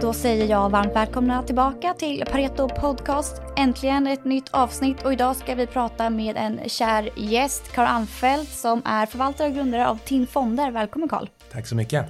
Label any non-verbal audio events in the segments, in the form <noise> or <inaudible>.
Då säger jag varmt välkomna tillbaka till Pareto Podcast. Äntligen ett nytt avsnitt och idag ska vi prata med en kär gäst, Karl Anfeldt, som är förvaltare och grundare av TIN Fonder. Välkommen Karl. Tack så mycket.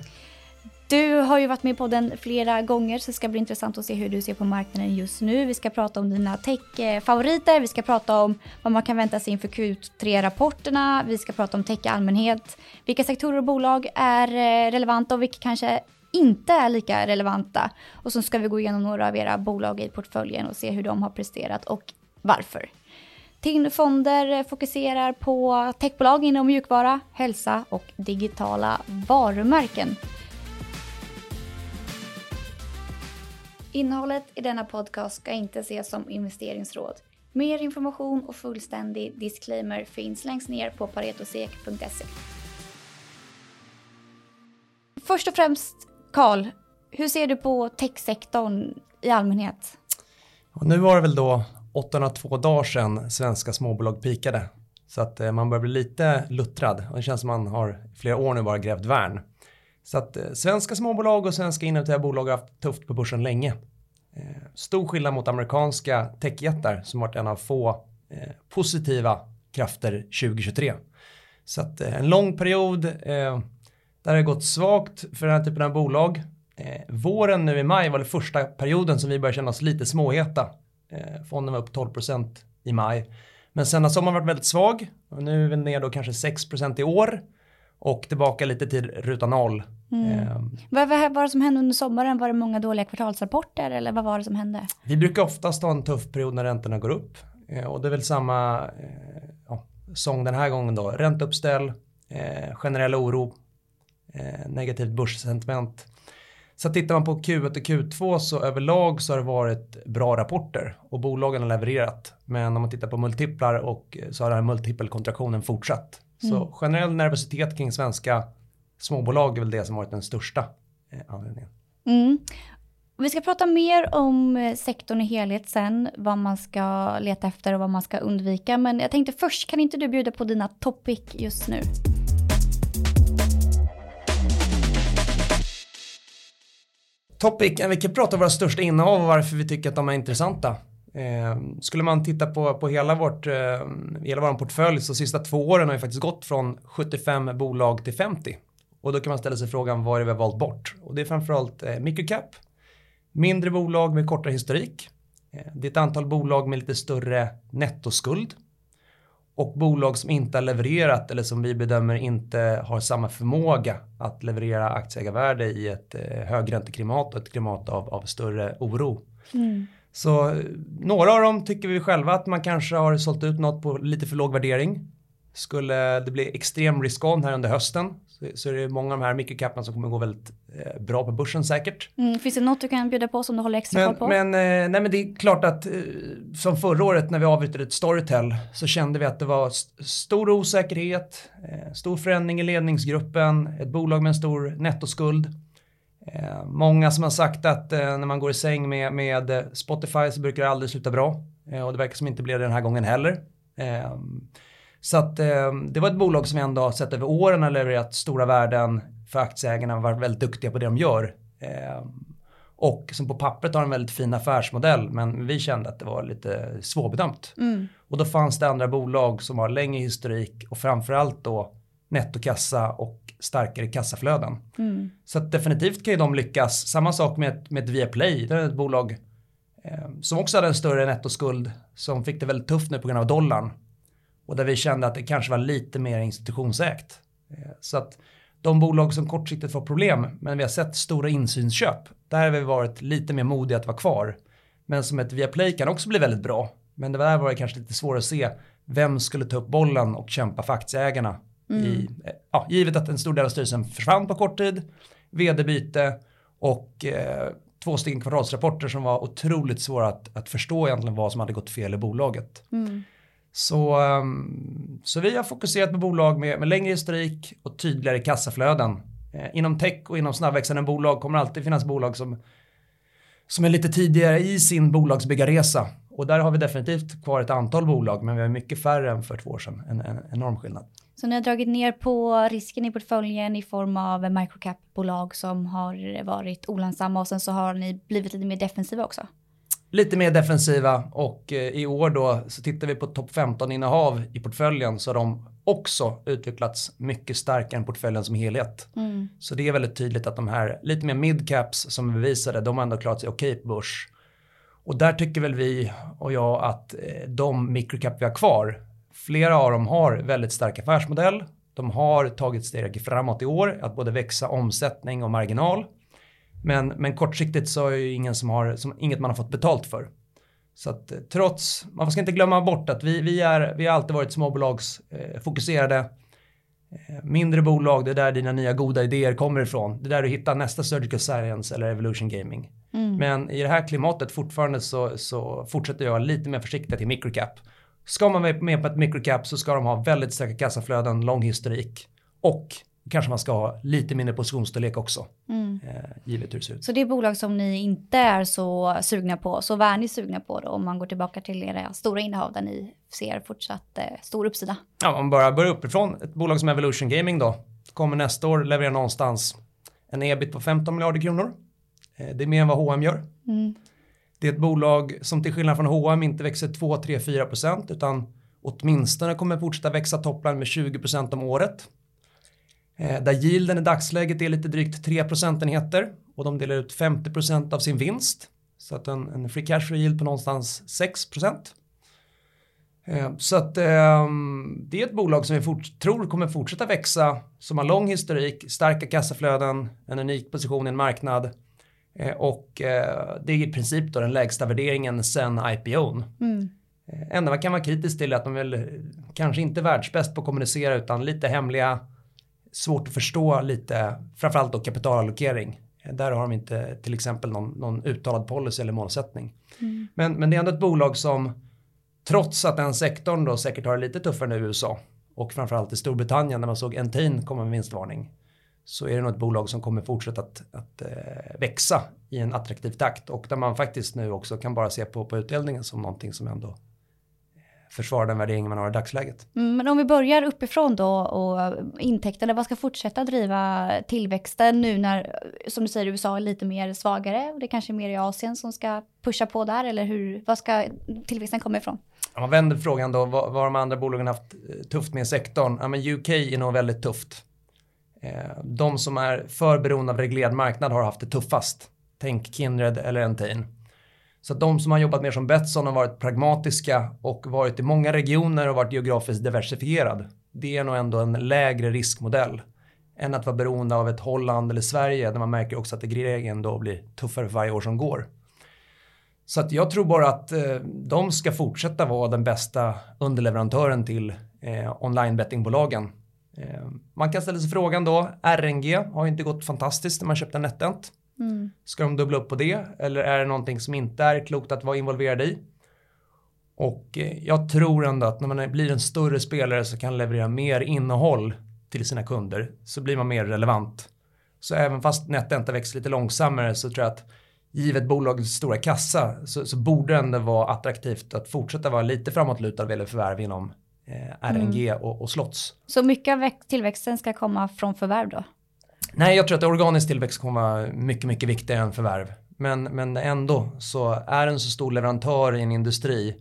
Du har ju varit med på den flera gånger så det ska bli intressant att se hur du ser på marknaden just nu. Vi ska prata om dina tech-favoriter, vi ska prata om vad man kan vänta sig inför Q3-rapporterna, vi ska prata om tech i allmänhet, vilka sektorer och bolag är eh, relevanta och vilka kanske inte är lika relevanta. Och så ska vi gå igenom några av era bolag i portföljen och se hur de har presterat och varför. TIN Fonder fokuserar på techbolag inom mjukvara, hälsa och digitala varumärken. Innehållet i denna podcast ska inte ses som investeringsråd. Mer information och fullständig disclaimer finns längst ner på paretosek.se. Först och främst, Karl, hur ser du på techsektorn i allmänhet? Och nu var det väl då 802 dagar sedan svenska småbolag pikade. Så att eh, man börjar bli lite luttrad och det känns som man har flera år nu bara grävt värn. Så att eh, svenska småbolag och svenska innovativa bolag har haft tufft på börsen länge. Eh, stor skillnad mot amerikanska techjättar som varit en av få positiva krafter 2023. Så att en lång period där det har gått svagt för den här typen av bolag. Eh, våren nu i maj var det första perioden som vi började känna oss lite småheta. Eh, fonden var upp 12% i maj. Men sen har sommaren varit väldigt svag och nu är vi ner då kanske 6% i år och tillbaka lite till ruta noll. Mm. Eh, vad, vad var det som hände under sommaren? Var det många dåliga kvartalsrapporter eller vad var det som hände? Vi brukar oftast ha en tuff period när räntorna går upp eh, och det är väl samma eh, ja, sång den här gången då. Ränteuppställ, eh, generell oro, eh, negativt börssentiment. Så tittar man på Q1 och Q2 så överlag så har det varit bra rapporter och bolagen har levererat. Men om man tittar på multiplar och så har den här multipelkontraktionen fortsatt. Så mm. generell nervositet kring svenska småbolag är väl det som varit den största eh, anledningen. Mm. Vi ska prata mer om eh, sektorn i helhet sen, vad man ska leta efter och vad man ska undvika. Men jag tänkte först, kan inte du bjuda på dina topic just nu? Topic, eh, vi kan prata om våra största innehav och varför vi tycker att de är intressanta. Eh, skulle man titta på, på hela, vårt, eh, hela vår portfölj så sista två åren har vi faktiskt gått från 75 bolag till 50. Och då kan man ställa sig frågan vad är det vi har valt bort? Och det är framförallt eh, microcap, mindre bolag med kortare historik. Eh, det är ett antal bolag med lite större nettoskuld och bolag som inte har levererat eller som vi bedömer inte har samma förmåga att leverera aktieägarvärde i ett eh, högränteklimat och ett klimat av, av större oro. Mm. Så eh, några av dem tycker vi själva att man kanske har sålt ut något på lite för låg värdering. Skulle det bli extrem risk-on här under hösten så, så är det många av de här microcapparna som kommer gå väldigt eh, bra på börsen säkert. Mm, finns det något du kan bjuda på som du håller extra koll på? Men, eh, nej, men det är klart att eh, som förra året när vi avyttrade ett Storytel så kände vi att det var st stor osäkerhet, stor förändring i ledningsgruppen, ett bolag med en stor nettoskuld. Många som har sagt att när man går i säng med, med Spotify så brukar det aldrig sluta bra. och det verkar som inte blir det den här gången heller. Så att eh, det var ett bolag som vi ändå har sett över åren har levererat stora värden för aktieägarna och varit väldigt duktiga på det de gör. Eh, och som på pappret har en väldigt fin affärsmodell men vi kände att det var lite svårbedömt. Mm. Och då fanns det andra bolag som har längre historik och framförallt då nettokassa och starkare kassaflöden. Mm. Så definitivt kan ju de lyckas. Samma sak med, med Viaplay, det är ett bolag eh, som också hade en större nettoskuld som fick det väldigt tufft nu på grund av dollarn. Och där vi kände att det kanske var lite mer institutionsägt. Eh, så att de bolag som kortsiktigt får problem, men vi har sett stora insynsköp, där har vi varit lite mer modiga att vara kvar. Men som ett Viaplay kan också bli väldigt bra. Men det där var det kanske lite svårare att se vem skulle ta upp bollen och kämpa för aktieägarna. Mm. I, ja, givet att en stor del av styrelsen försvann på kort tid, vd-byte och eh, två stycken kvartalsrapporter som var otroligt svåra att, att förstå egentligen vad som hade gått fel i bolaget. Mm. Så, ehm, så vi har fokuserat på bolag med, med längre historik och tydligare kassaflöden. Eh, inom tech och inom snabbväxande bolag kommer det alltid finnas bolag som som är lite tidigare i sin bolagsbyggarresa. Och där har vi definitivt kvar ett antal bolag, men vi har mycket färre än för två år sedan. En, en enorm skillnad. Så ni har dragit ner på risken i portföljen i form av microcap-bolag som har varit olönsamma och sen så har ni blivit lite mer defensiva också? Lite mer defensiva och eh, i år då så tittar vi på topp 15 innehav i portföljen så har de också utvecklats mycket starkare än portföljen som helhet. Mm. Så det är väldigt tydligt att de här lite mer midcaps som vi bevisade, de har ändå klarat sig okej på börs. Och där tycker väl vi och jag att eh, de microcap vi har kvar, flera av dem har väldigt stark affärsmodell. De har tagit steg framåt i år, att både växa omsättning och marginal. Men, men kortsiktigt så är det ingen som har, som, inget man har fått betalt för. Så att eh, trots, man ska inte glömma bort att vi, vi, är, vi har alltid varit småbolagsfokuserade. Eh, mindre bolag, det är där dina nya goda idéer kommer ifrån. Det är där du hittar nästa Surgical Science eller Evolution Gaming. Mm. Men i det här klimatet fortfarande så, så fortsätter jag lite mer försiktig till microcap. Ska man vara med på ett microcap så ska de ha väldigt starka kassaflöden, lång historik och kanske man ska ha lite mindre positionsstorlek också. Mm. Eh, givet hur det ser ut. Så det är bolag som ni inte är så sugna på, så vad är ni sugna på då om man går tillbaka till era stora innehav där ni ser fortsatt eh, stor uppsida? Ja, om man bara börjar uppifrån, ett bolag som Evolution Gaming då, kommer nästa år leverera någonstans en ebit på 15 miljarder kronor. Eh, det är mer än vad H&M gör. Mm. Det är ett bolag som till skillnad från H&M inte växer 2, 3, 4 procent utan åtminstone kommer fortsätta växa toppline med 20 procent om året. Eh, där yielden i dagsläget är lite drygt 3 procentenheter och de delar ut 50 procent av sin vinst. Så att en, en free cash flow yield på någonstans 6 procent. Eh, så att eh, det är ett bolag som vi fort, tror kommer fortsätta växa, som har lång historik, starka kassaflöden, en unik position i en marknad eh, och eh, det är i princip då den lägsta värderingen sen IPOn. Mm. Enda man kan vara kritisk till är att de väl kanske inte är världsbäst på att kommunicera utan lite hemliga svårt att förstå lite, framförallt då kapitalallokering. Där har de inte till exempel någon, någon uttalad policy eller målsättning. Mm. Men, men det är ändå ett bolag som, trots att den sektorn då säkert har det lite tuffare nu i USA och framförallt i Storbritannien när man såg Entain komma med vinstvarning så är det nog ett bolag som kommer fortsätta att, att äh, växa i en attraktiv takt och där man faktiskt nu också kan bara se på, på utdelningen som någonting som ändå försvara den värderingen man har i dagsläget. Mm, men om vi börjar uppifrån då och intäkterna, vad ska fortsätta driva tillväxten nu när, som du säger, USA är lite mer svagare och det kanske är mer i Asien som ska pusha på där eller hur, vad ska tillväxten komma ifrån? Om man vänder frågan då, vad, vad de andra bolagen haft eh, tufft med i sektorn? Ja, men UK är nog väldigt tufft. Eh, de som är för beroende av reglerad marknad har haft det tuffast. Tänk Kindred eller Entain. Så att de som har jobbat mer som Betsson har varit pragmatiska och varit i många regioner och varit geografiskt diversifierad. Det är nog ändå en lägre riskmodell än att vara beroende av ett Holland eller Sverige där man märker också att regleringen då blir tuffare för varje år som går. Så att jag tror bara att eh, de ska fortsätta vara den bästa underleverantören till eh, online bettingbolagen. Eh, man kan ställa sig frågan då, RNG har inte gått fantastiskt när man köpte NetEnt. Mm. Ska de dubbla upp på det eller är det någonting som inte är klokt att vara involverad i? Och eh, jag tror ändå att när man blir en större spelare så kan leverera mer innehåll till sina kunder så blir man mer relevant. Så även fast NetEnt växer lite långsammare så tror jag att givet bolagets stora kassa så, så borde det ändå vara attraktivt att fortsätta vara lite framåtlutad vad gäller förvärv inom eh, RNG mm. och, och slots. Så mycket av tillväxten ska komma från förvärv då? Nej, jag tror att organisk tillväxt kommer vara mycket, mycket viktigare än förvärv. Men, men ändå så är en så stor leverantör i en industri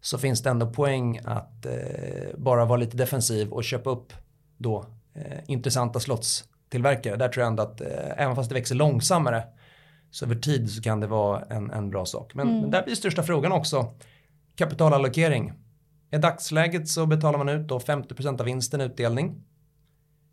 så finns det ändå poäng att eh, bara vara lite defensiv och köpa upp då eh, intressanta slottstillverkare. Där tror jag ändå att eh, även fast det växer långsammare så över tid så kan det vara en, en bra sak. Men, mm. men där blir största frågan också kapitalallokering. I dagsläget så betalar man ut då 50% av vinsten utdelning.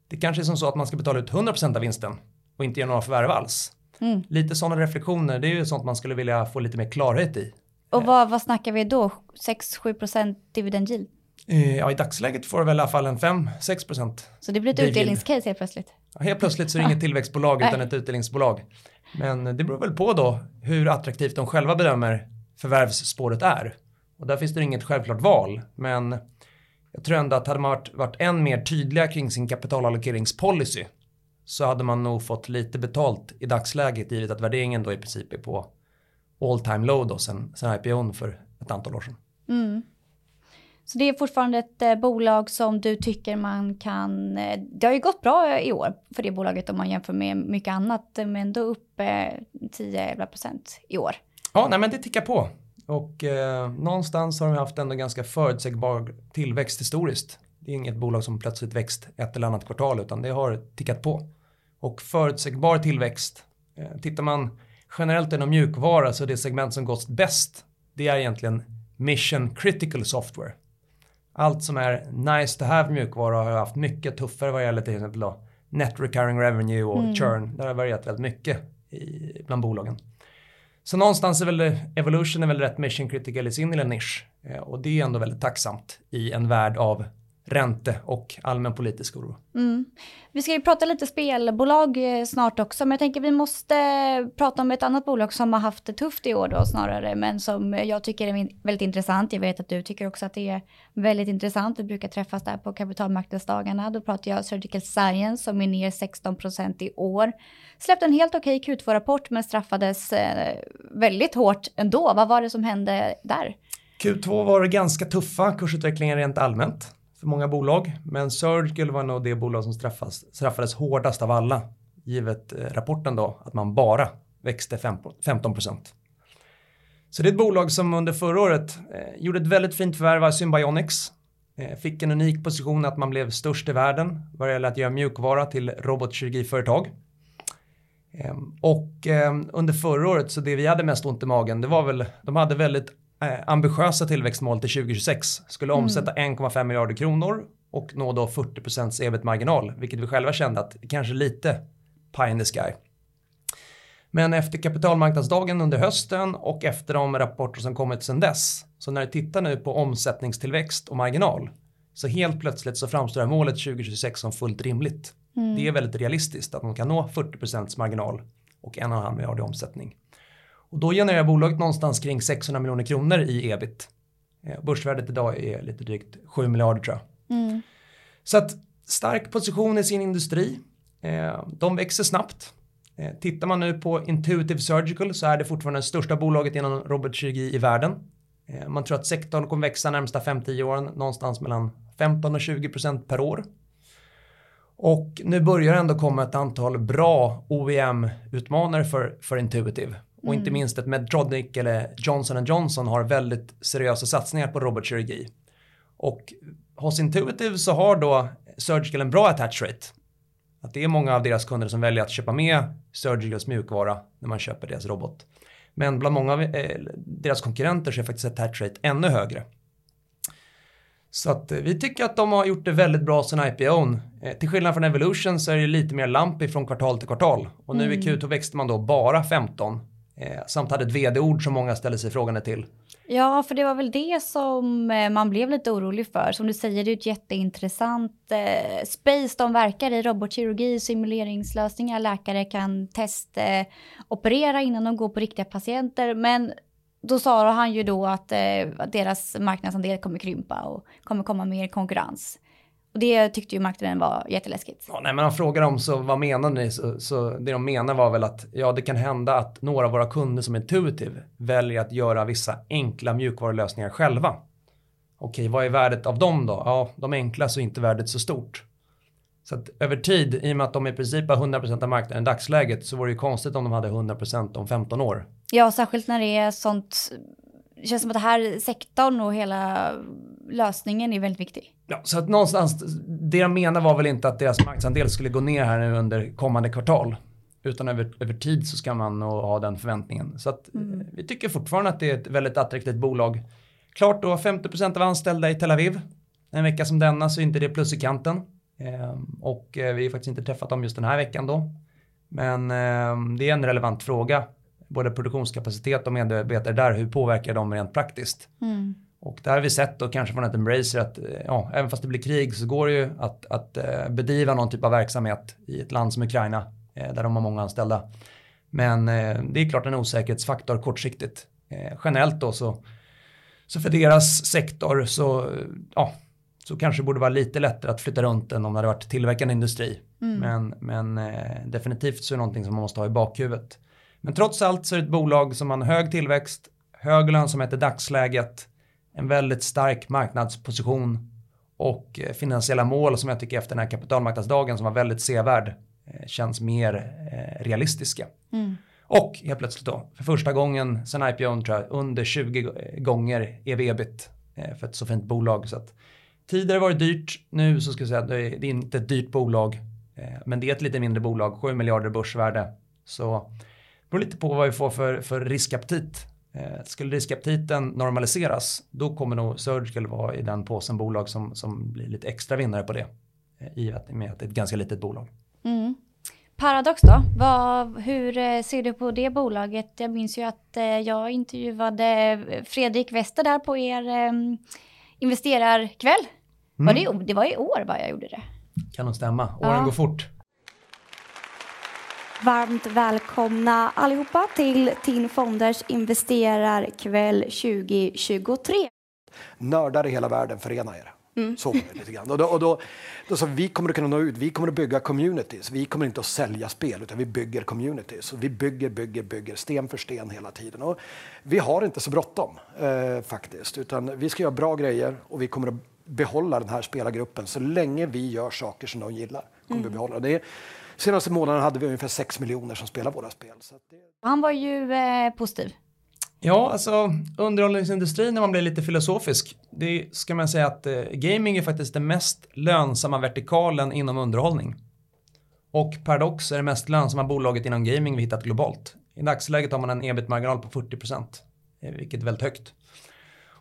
Det kanske är som så att man ska betala ut 100% av vinsten och inte göra några förvärv alls. Mm. Lite sådana reflektioner, det är ju sånt man skulle vilja få lite mer klarhet i. Och vad, vad snackar vi då? 6-7% dividend yield? Eh, ja, i dagsläget får du väl i alla fall en 5-6%. Så det blir ett utdelningscase helt plötsligt? Ja, helt plötsligt så är det inget <laughs> tillväxtbolag utan ett utdelningsbolag. Men det beror väl på då hur attraktivt de själva bedömer förvärvsspåret är. Och där finns det inget självklart val. Men jag tror ändå att hade man varit, varit än mer tydliga kring sin kapitalallokeringspolicy så hade man nog fått lite betalt i dagsläget givet att värderingen då i princip är på, all time low då sen, sen IPOn för ett antal år sedan. Mm. Så det är fortfarande ett eh, bolag som du tycker man kan... Eh, det har ju gått bra i år för det bolaget om man jämför med mycket annat, men ändå upp eh, 10-11 procent i år. Ja, nej men det tickar på. Och eh, någonstans har de haft ändå ganska förutsägbar tillväxt historiskt. Det är inget bolag som plötsligt växt ett eller annat kvartal utan det har tickat på. Och förutsägbar tillväxt, eh, tittar man generellt inom mjukvara så det segment som gått bäst det är egentligen mission critical software. Allt som är nice to have mjukvara har haft mycket tuffare vad gäller till exempel då, net recurring revenue och mm. churn. Där har varierat väldigt mycket i, bland bolagen. Så någonstans är väl Evolution är väl rätt mission critical i sin lilla nisch. Eh, och det är ändå väldigt tacksamt i en värld av ränte och allmän politisk oro. Mm. Vi ska ju prata lite spelbolag eh, snart också, men jag tänker vi måste prata om ett annat bolag som har haft det tufft i år då snarare, men som jag tycker är väldigt intressant. Jag vet att du tycker också att det är väldigt intressant. Vi brukar träffas där på kapitalmarknadsdagarna. Då pratar jag Surgical Science som är ner 16 procent i år. Släppte en helt okej Q2-rapport men straffades eh, väldigt hårt ändå. Vad var det som hände där? Q2 var ganska tuffa kursutvecklingen rent allmänt för många bolag. Men Surgical var nog det bolag som straffas, straffades hårdast av alla. Givet eh, rapporten då att man bara växte 15 procent. Så det är ett bolag som under förra året eh, gjorde ett väldigt fint förvärv av Symbionics. Eh, fick en unik position att man blev störst i världen vad det gäller att göra mjukvara till robotkirurgiföretag. Eh, och eh, under förra året så det vi hade mest ont i magen det var väl, de hade väldigt Eh, ambitiösa tillväxtmål till 2026 skulle mm. omsätta 1,5 miljarder kronor och nå då 40% ebit-marginal, vilket vi själva kände att kanske lite pie in the sky. Men efter kapitalmarknadsdagen under hösten och efter de rapporter som kommit sedan dess, så när du tittar nu på omsättningstillväxt och marginal, så helt plötsligt så framstår det här målet 2026 som fullt rimligt. Mm. Det är väldigt realistiskt att man kan nå 40% marginal och 1,5 miljard i omsättning. Och då genererar bolaget någonstans kring 600 miljoner kronor i ebit. Eh, börsvärdet idag är lite drygt 7 miljarder tror jag. Mm. Så att stark position i sin industri. Eh, de växer snabbt. Eh, tittar man nu på Intuitive Surgical så är det fortfarande det största bolaget inom robotkirurgi i världen. Man tror att sektorn kommer växa närmsta 5-10 åren någonstans mellan 15 och 20 procent per år. Och nu börjar ändå komma ett antal bra OEM-utmanare för, för Intuitive. Och inte mm. minst att Medtronic eller Johnson Johnson har väldigt seriösa satsningar på robotkirurgi. Och hos Intuitive så har då Surgical en bra attach rate. Att det är många av deras kunder som väljer att köpa med Surgicals mjukvara när man köper deras robot. Men bland många av eh, deras konkurrenter så är faktiskt attach rate ännu högre. Så att eh, vi tycker att de har gjort det väldigt bra sen IPOn. Eh, till skillnad från Evolution så är det lite mer lampig från kvartal till kvartal. Och nu mm. i Q2 växte man då bara 15 Eh, samt hade ett vd-ord som många ställer sig frågande till. Ja, för det var väl det som eh, man blev lite orolig för. Som du säger, det är ett jätteintressant eh, space de verkar i. Robotkirurgi, simuleringslösningar, läkare kan testoperera eh, innan de går på riktiga patienter. Men då sa han ju då att eh, deras marknadsandel kommer krympa och kommer komma mer konkurrens. Och det tyckte ju marknaden var jätteläskigt. Ja, nej, men han frågar dem så vad menar ni? Så, så det de menar var väl att ja, det kan hända att några av våra kunder som Intuitive väljer att göra vissa enkla mjukvarulösningar själva. Okej, vad är värdet av dem då? Ja, de enkla så är inte värdet så stort. Så att över tid, i och med att de i princip har 100% av marknaden i dagsläget, så vore det ju konstigt om de hade 100% om 15 år. Ja, särskilt när det är sånt det känns som att det här sektorn och hela lösningen är väldigt viktig. Ja, så att någonstans, det jag menar var väl inte att deras marknadsandel skulle gå ner här nu under kommande kvartal. Utan över, över tid så ska man nog ha den förväntningen. Så att mm. Vi tycker fortfarande att det är ett väldigt attraktivt bolag. Klart då 50% av anställda i Tel Aviv. En vecka som denna så är inte det plus i kanten. Eh, och eh, vi har faktiskt inte träffat dem just den här veckan då. Men eh, det är en relevant fråga både produktionskapacitet och medarbetare där, hur påverkar de rent praktiskt? Mm. Och där har vi sett då kanske från ett Embracer att ja, även fast det blir krig så går det ju att, att uh, bedriva någon typ av verksamhet i ett land som Ukraina där de har många anställda. Men det är klart en osäkerhetsfaktor kortsiktigt. generellt då så, så för deras sektor så, ja, så kanske det borde vara lite lättare att flytta runt än om det hade varit tillverkande industri. Mm. Men, men definitivt så är det någonting som man måste ha i bakhuvudet. Men trots allt så är det ett bolag som har en hög tillväxt, hög lönsamhet i dagsläget, en väldigt stark marknadsposition och eh, finansiella mål som jag tycker efter den här kapitalmarknadsdagen som var väldigt sevärd eh, känns mer eh, realistiska. Mm. Och helt plötsligt då, för första gången sedan IPO tror jag, under 20 gånger ev-ebit för ett så fint bolag. Så att, tidigare var det dyrt, nu så ska jag säga att det är inte ett dyrt bolag, eh, men det är ett lite mindre bolag, 7 miljarder börsvärde. Så det beror lite på vad vi får för, för riskaptit Eh, skulle riskaptiten normaliseras, då kommer nog Surgical vara i den påsen bolag som, som blir lite extra vinnare på det. Eh, I och med att det är ett ganska litet bolag. Mm. Paradox då, Vad, hur eh, ser du på det bolaget? Jag minns ju att eh, jag intervjuade Fredrik Wester där på er investerarkväll. Mm. Var det, det var i år va jag gjorde det? Kan nog stämma, åren ja. går fort. Varmt välkomna allihopa till TIN Fonders investerarkväll 2023. Nördar i hela världen, förena er. Mm. Så lite grann. Och då, och då, då så vi kommer att kunna nå ut, vi kommer att bygga communities. Vi kommer inte att sälja spel, utan vi bygger communities. Och vi bygger, bygger, bygger sten för sten hela tiden. Och vi har inte så bråttom eh, faktiskt, utan vi ska göra bra grejer och vi kommer att behålla den här spelargruppen så länge vi gör saker som de gillar. Kommer mm. vi behålla. Det Senaste månaden hade vi ungefär 6 miljoner som spelar våra spel. Det... Han var ju eh, positiv. Ja, alltså underhållningsindustrin när man blir lite filosofisk, det ska man säga att eh, gaming är faktiskt den mest lönsamma vertikalen inom underhållning. Och Paradox är det mest lönsamma bolaget inom gaming vi hittat globalt. I dagsläget har man en ebit-marginal på 40%, eh, vilket är väldigt högt.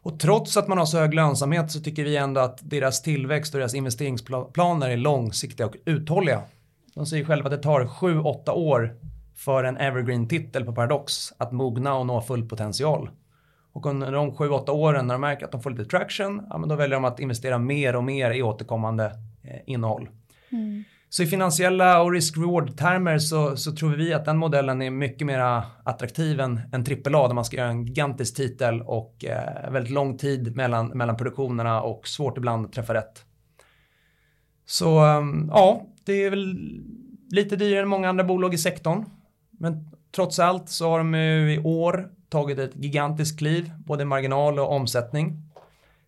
Och trots att man har så hög lönsamhet så tycker vi ändå att deras tillväxt och deras investeringsplaner är långsiktiga och uthålliga. De säger själva att det tar 7-8 år för en evergreen-titel på Paradox att mogna och nå full potential. Och under de 7-8 åren när de märker att de får lite traction, ja, men då väljer de att investera mer och mer i återkommande eh, innehåll. Mm. Så i finansiella och risk-reward-termer så, så, tror vi att den modellen är mycket mer attraktiv än, än AAA där man ska göra en gigantisk titel och eh, väldigt lång tid mellan, mellan produktionerna och svårt ibland att träffa rätt. Så ehm, ja, det är väl lite dyrare än många andra bolag i sektorn. Men trots allt så har de ju i år tagit ett gigantiskt kliv, både marginal och omsättning.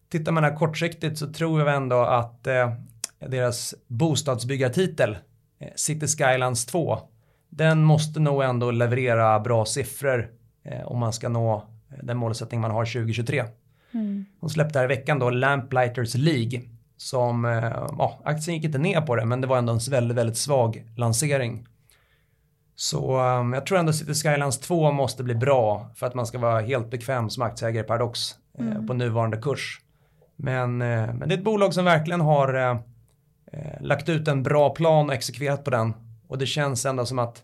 Tittar man här kortsiktigt så tror jag ändå att eh, deras bostadsbyggartitel, eh, City Skylines 2, den måste nog ändå leverera bra siffror eh, om man ska nå den målsättning man har 2023. Mm. De släppte här i veckan då Lamplighters League som, eh, ja, aktien gick inte ner på det, men det var ändå en väldigt, väldigt svag lansering. Så um, jag tror ändå City Skylines 2 måste bli bra för att man ska vara helt bekväm som aktieägare i Paradox eh, mm. på nuvarande kurs. Men, eh, men det är ett bolag som verkligen har eh, eh, lagt ut en bra plan och exekverat på den. Och det känns ändå som att,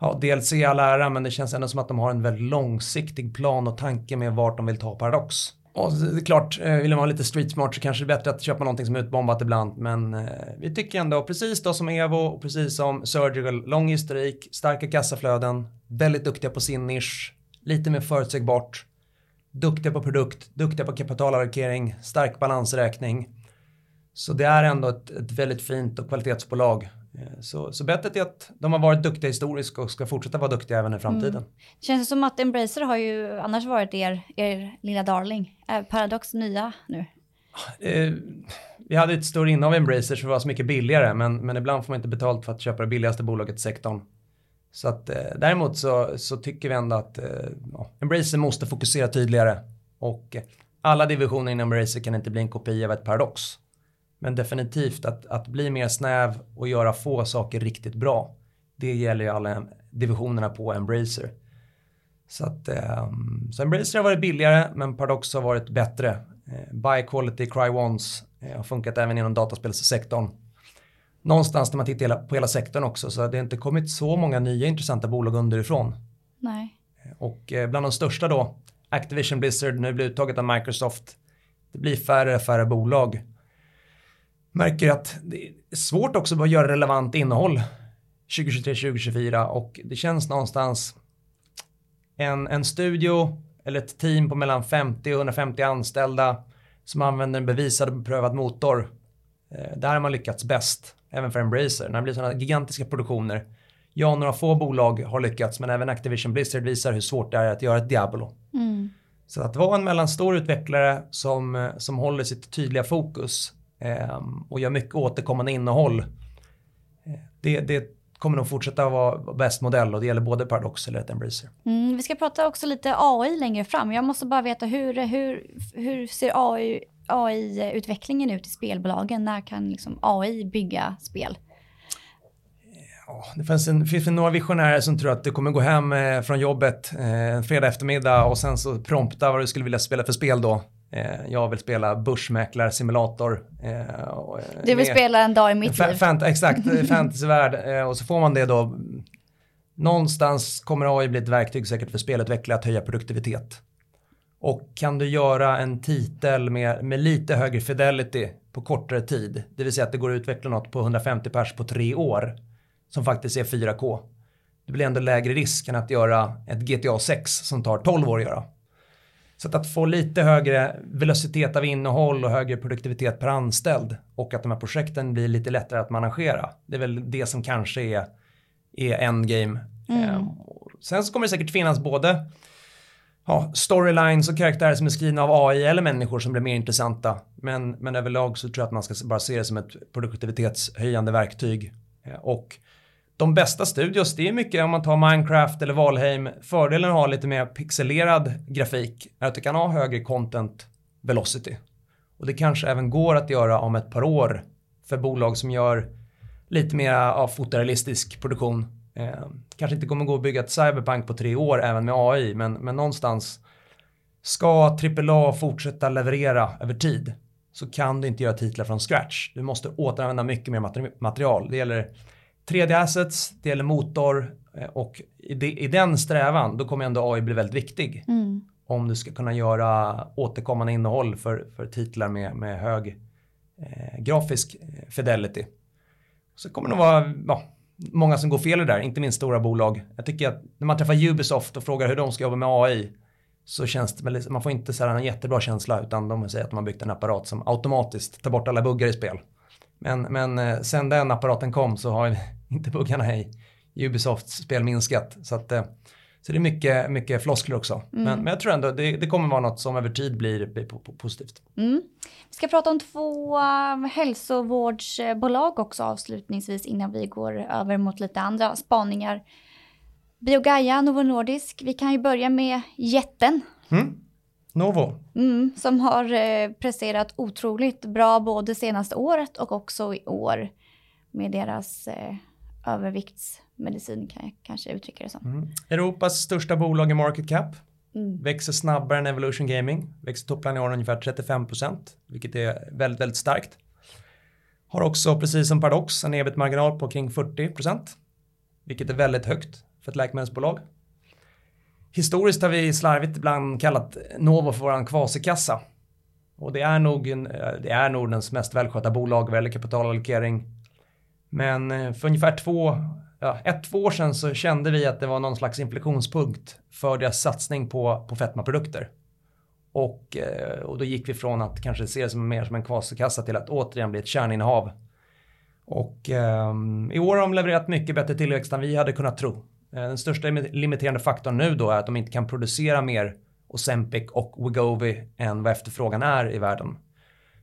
ja, DLC i all ära, men det känns ändå som att de har en väldigt långsiktig plan och tanke med vart de vill ta Paradox. Och det är klart, eh, vill man vara lite street smart så kanske det är bättre att köpa någonting som är utbombat ibland. Men eh, vi tycker ändå, precis då som Evo och precis som Surgical, lång historik, starka kassaflöden, väldigt duktiga på sin nisch, lite mer förutsägbart, duktiga på produkt, duktiga på kapitalallokering, stark balansräkning. Så det är ändå ett, ett väldigt fint och kvalitetsbolag Eh, så, så bettet är att de har varit duktiga historiskt och ska fortsätta vara duktiga även i framtiden. Mm. Känns det som att Embracer har ju annars varit er, er lilla darling. Är Paradox nya nu? Eh, vi hade ett stort innehav Embracer så det var så mycket billigare men, men ibland får man inte betalt för att köpa det billigaste bolaget i sektorn. Så att eh, däremot så, så tycker vi ändå att eh, Embracer måste fokusera tydligare och alla divisioner inom Embracer kan inte bli en kopia av ett Paradox. Men definitivt att, att bli mer snäv och göra få saker riktigt bra. Det gäller ju alla divisionerna på Embracer. Så att um, så Embracer har varit billigare men Paradox har varit bättre. Eh, buy quality, cry once eh, har funkat även inom dataspelssektorn. Någonstans när man tittar på hela sektorn också så det har inte kommit så många nya intressanta bolag underifrån. Nej. Eh, och bland de största då, Activision Blizzard, nu blir uttaget av Microsoft. Det blir färre och färre bolag märker att det är svårt också att göra relevant innehåll 2023-2024 och det känns någonstans en, en studio eller ett team på mellan 50 och 150 anställda som använder en bevisad och beprövad motor. Eh, där har man lyckats bäst, även för Embracer. När det blir sådana gigantiska produktioner Ja, några få bolag har lyckats, men även Activision Blizzard visar hur svårt det är att göra ett Diablo. Mm. Så att vara en mellanstor utvecklare som, som håller sitt tydliga fokus eh, och gör mycket återkommande innehåll. Eh, det, det kommer nog fortsätta vara bäst modell och det gäller både Paradox eller ett Embracer. Mm, vi ska prata också lite AI längre fram. Jag måste bara veta hur, hur, hur ser AI, AI-utvecklingen ut i spelbolagen? När kan liksom AI bygga spel? Ja, det finns, en, finns några visionärer som tror att du kommer gå hem eh, från jobbet eh, en fredag eftermiddag och sen så prompta vad du skulle vilja spela för spel då. Eh, jag vill spela börsmäklarsimulator. Eh, du vill spela en dag i mitt liv. Fant exakt, <laughs> fantasyvärld. Eh, och så får man det då. Någonstans kommer AI bli ett verktyg säkert för spelutvecklare att höja produktivitet. Och kan du göra en titel med, med lite högre fidelity på kortare tid, det vill säga att det går att utveckla något på 150 pers på tre år, som faktiskt är 4K. Det blir ändå lägre risk än att göra ett GTA 6 som tar 12 år att göra. Så att, att få lite högre velocitet av innehåll och högre produktivitet per anställd och att de här projekten blir lite lättare att managera. Det är väl det som kanske är, är endgame. Mm. Eh, sen så kommer det säkert finnas både ja, storylines och karaktärer som är skrivna av AI eller människor som blir mer intressanta. Men, men överlag så tror jag att man ska bara se det som ett produktivitetshöjande verktyg. Eh, och de bästa studios, det är mycket om man tar Minecraft eller Valheim. Fördelen att ha lite mer pixelerad grafik är att du kan ha högre content velocity. Och det kanske även går att göra om ett par år för bolag som gör lite mer ja, fotorealistisk produktion. Eh, kanske inte kommer gå att bygga ett cyberpunk på tre år även med AI, men, men någonstans ska AAA fortsätta leverera över tid så kan du inte göra titlar från scratch. Du måste återanvända mycket mer material. Det gäller 3D-assets, det gäller motor eh, och i, de, i, den strävan då kommer ändå AI bli väldigt viktig. Mm. Om du ska kunna göra återkommande innehåll för, för titlar med, med hög eh, grafisk eh, fidelity. Så kommer det nog vara ja, många som går fel i det där, inte minst stora bolag. Jag tycker att när man träffar Ubisoft och frågar hur de ska jobba med AI så känns det väl, man får inte så en jättebra känsla utan de säger att de har byggt en apparat som automatiskt tar bort alla buggar i spel. Men, men eh, sen den apparaten kom så har inte buggarna i Ubisofts spel minskat. Så, att, eh, så det är mycket, mycket floskler också. Mm. Men, men jag tror ändå det, det kommer vara något som över tid blir, blir positivt. Mm. Vi ska prata om två um, hälsovårdsbolag också avslutningsvis innan vi går över mot lite andra spaningar. Biogaia, Novo Nordisk. Vi kan ju börja med jätten. Mm. Novo. Mm, som har eh, presterat otroligt bra både senaste året och också i år med deras eh, överviktsmedicin kan jag kanske uttrycka det som. Mm. Europas största bolag i market cap. Mm. Växer snabbare än Evolution Gaming. Växer år ungefär 35%, vilket är väldigt, väldigt starkt. Har också, precis som Paradox, en ebit-marginal på kring 40%, vilket är väldigt högt för ett läkemedelsbolag. Historiskt har vi slarvigt ibland kallat Novo för våran kvasikassa. Och det är nog, en, det är Nordens mest välskötta bolag vad gäller kapitalallokering. Men eh, för ungefär två, ja, ett, två år sedan så kände vi att det var någon slags inflektionspunkt för deras satsning på, på fetmaprodukter. Och, eh, och då gick vi från att kanske se det som mer som en kvasikassa till att återigen bli ett kärninnehav. Och um, i år har de levererat mycket bättre tillväxt än vi hade kunnat tro. Eh, den största limiterande faktorn nu då är att de inte kan producera mer Ozempic och Wegovy än vad efterfrågan är i världen.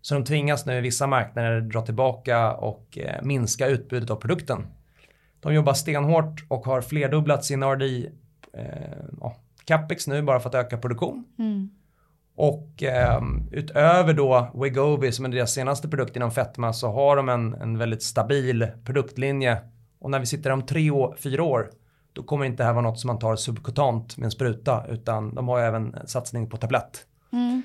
Så de tvingas nu i vissa marknader dra tillbaka och eh, minska utbudet av produkten. De jobbar stenhårt och har flerdubblat sin R&D eh, ja, capex nu bara för att öka produktion. Mm. Och eh, utöver då Wegovy som är deras senaste produkt inom fetma så har de en, en väldigt stabil produktlinje. Och när vi sitter om tre, år, fyra år då kommer inte det här vara något som man tar subkutant med en spruta utan de har även en satsning på tablett. Mm.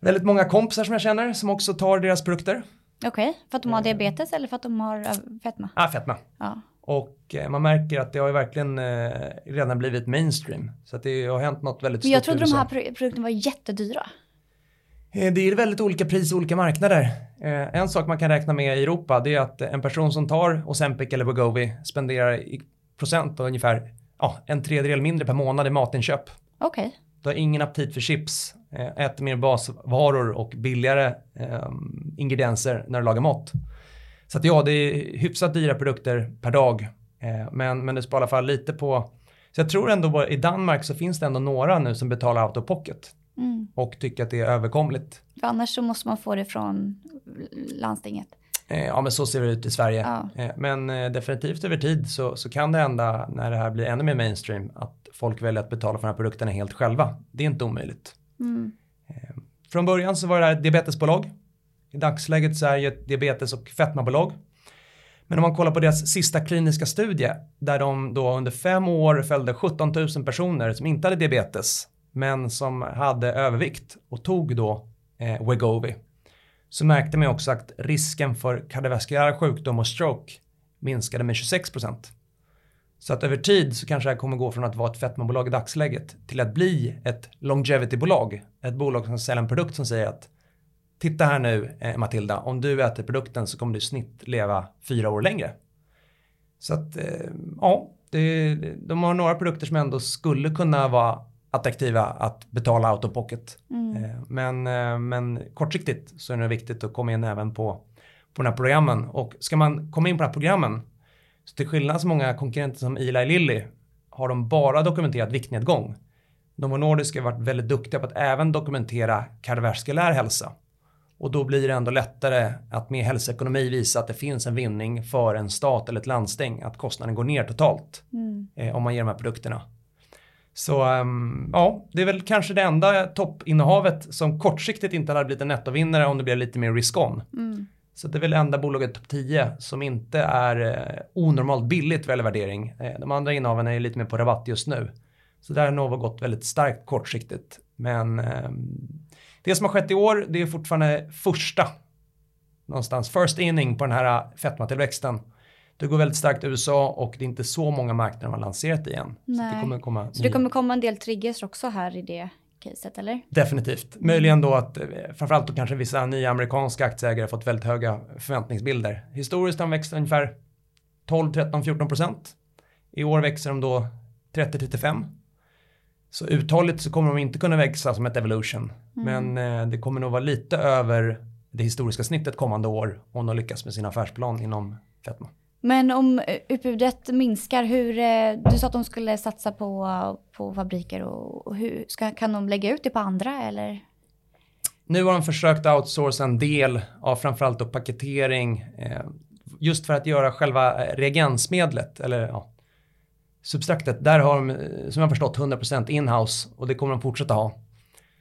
Väldigt många kompisar som jag känner som också tar deras produkter. Okej, okay. för att de har diabetes eller för att de har fetma? Ja, ah, fetma. Ja. Och eh, man märker att det har ju verkligen eh, redan blivit mainstream. Så att det har hänt något väldigt Men jag stort trodde de här produkterna var jättedyra. Eh, det är väldigt olika pris i olika marknader. En sak man kan räkna med i Europa det är att en person som tar Ozempic eller Wegovy spenderar i procent ungefär ja, en tredjedel mindre per månad i matinköp. Okej. Okay. Du har ingen aptit för chips, eh, äter mer basvaror och billigare eh, ingredienser när du lagar mat. Så att ja, det är hyfsat dyra produkter per dag Eh, men, men det sparar i alla fall lite på, så jag tror ändå i Danmark så finns det ändå några nu som betalar out of pocket. Mm. Och tycker att det är överkomligt. För annars så måste man få det från landstinget. Eh, ja men så ser det ut i Sverige. Ja. Eh, men eh, definitivt över tid så, så kan det hända när det här blir ännu mer mainstream att folk väljer att betala för de här produkterna helt själva. Det är inte omöjligt. Mm. Från början så var det här ett diabetesbolag. I dagsläget så är det ett diabetes och fetmabolag. Men om man kollar på deras sista kliniska studie där de då under fem år följde 17 000 personer som inte hade diabetes men som hade övervikt och tog då eh, Wegovy så märkte man också att risken för kardiovaskulär sjukdom och stroke minskade med 26% Så att över tid så kanske det här kommer gå från att vara ett fetmabolag i dagsläget till att bli ett longevity-bolag. Ett bolag som säljer en produkt som säger att titta här nu eh, Matilda, om du äter produkten så kommer du i snitt leva fyra år längre. Så att eh, ja, det, de har några produkter som ändå skulle kunna vara attraktiva att betala out of pocket. Mm. Eh, men, eh, men kortsiktigt så är det viktigt att komma in även på, på de här programmen. Och ska man komma in på de här programmen, så till skillnad från många konkurrenter som Eli Lilly, har de bara dokumenterat viktnedgång. Novo Nordisk har varit väldigt duktiga på att även dokumentera kardiovaskulär hälsa. Och då blir det ändå lättare att med hälsoekonomi visa att det finns en vinning för en stat eller ett landsting, att kostnaden går ner totalt mm. eh, om man ger de här produkterna. Så um, ja, det är väl kanske det enda toppinnehavet som kortsiktigt inte hade blivit en nettovinnare om det blev lite mer risk-on. Mm. Så det är väl enda bolaget topp 10 som inte är eh, onormalt billigt vad värdering. Eh, de andra innehaven är lite mer på rabatt just nu. Så där har Novo gått väldigt starkt kortsiktigt. Men eh, det som har skett i år, det är fortfarande första någonstans, first inning på den här fetmatillväxten. Det går väldigt starkt i USA och det är inte så många marknader man lanserat i än. Nej. Så, det kommer komma, så det kommer komma en del triggers också här i det caset eller? Definitivt. Möjligen då att eh, framförallt då kanske vissa nya amerikanska aktieägare fått väldigt höga förväntningsbilder. Historiskt har de växt ungefär 12, 13, 14 procent. I år växer de då 30 35. Så uthålligt så kommer de inte kunna växa som ett evolution. Mm. Men eh, det kommer nog vara lite över det historiska snittet kommande år om de lyckas med sin affärsplan inom fetma. Men om eh, utbudet minskar, hur, eh, du sa att de skulle satsa på, på fabriker och, hur, ska, kan de lägga ut det på andra eller? Nu har de försökt outsourca en del av framförallt då paketering eh, just för att göra själva reagensmedlet eller ja, substraktet. Där har de som jag förstått 100% inhouse och det kommer de fortsätta ha.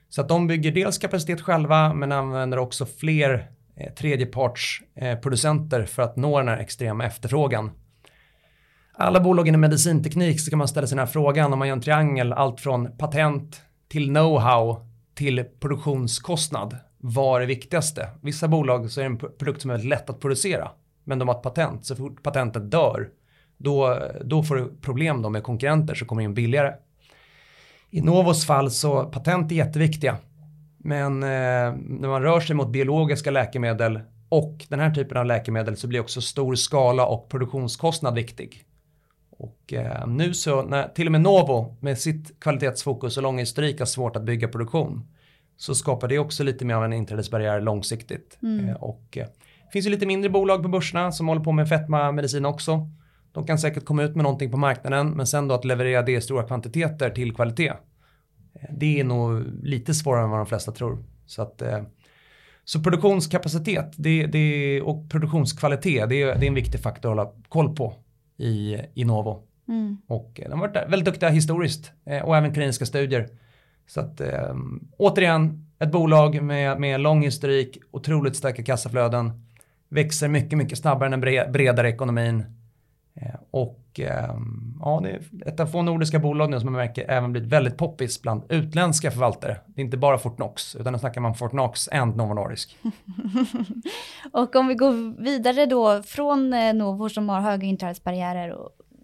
Så att de bygger dels kapacitet själva men använder också fler Eh, tredjepartsproducenter för att nå den här extrema efterfrågan. Alla bolag inom medicinteknik så kan man ställa sig den här frågan om man gör en triangel, allt från patent till know-how till produktionskostnad. Vad är det viktigaste? Vissa bolag så är det en produkt som är väldigt lätt att producera, men de har ett patent. Så fort patentet dör, då, då får du problem då med konkurrenter som kommer in billigare. I Novos fall så patent är jätteviktiga. Men eh, när man rör sig mot biologiska läkemedel och den här typen av läkemedel så blir också stor skala och produktionskostnad viktig. Och eh, nu så, när till och med Novo med sitt kvalitetsfokus och långa historik har svårt att bygga produktion så skapar det också lite mer av en inträdesbarriär långsiktigt. Mm. Eh, och eh, det finns ju lite mindre bolag på börserna som håller på med fetma-medicin också. De kan säkert komma ut med någonting på marknaden men sen då att leverera det i stora kvantiteter till kvalitet det är nog lite svårare än vad de flesta tror. Så, att, eh, så produktionskapacitet det, det, och produktionskvalitet det, det är en viktig faktor att hålla koll på i, Novo. Mm. Och de har varit väldigt duktiga historiskt eh, och även kliniska studier. Så att återigen ett bolag med, med lång historik, otroligt starka kassaflöden, växer mycket, mycket snabbare än den bredare ekonomin Eh, Eh, och ehm, ja, det är ett av få nordiska bolag nu som man märker även blivit väldigt poppis bland utländska förvaltare. Det är inte bara Fortnox, utan nu snackar man Fortnox and Novo Nordisk. <laughs> och om vi går vidare då från eh, Novo som har höga inträdesbarriärer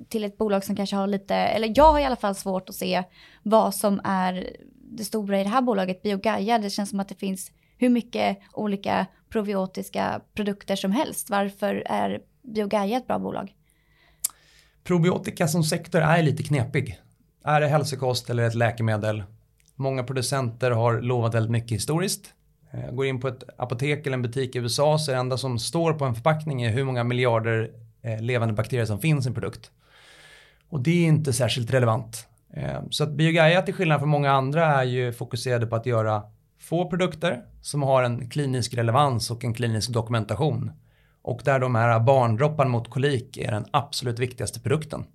till ett bolag som kanske har lite, eller jag har i alla fall svårt att se vad som är det stora i det här bolaget, Biogaia. Det känns som att det finns hur mycket olika probiotiska produkter som helst. Varför är Biogaia ett bra bolag? Probiotika som sektor är lite knepig. Är det hälsokost eller ett läkemedel? Många producenter har lovat väldigt mycket historiskt. Eh, går in på ett apotek eller en butik i USA så är det enda som står på en förpackning är hur många miljarder eh, levande bakterier som finns i en produkt. Och det är inte särskilt relevant. Eh, så att Biogaia till skillnad från många andra är ju fokuserade på att göra få produkter som har en klinisk relevans och en klinisk dokumentation. Och där de här barndropparna mot kolik är den absolut viktigaste produkten.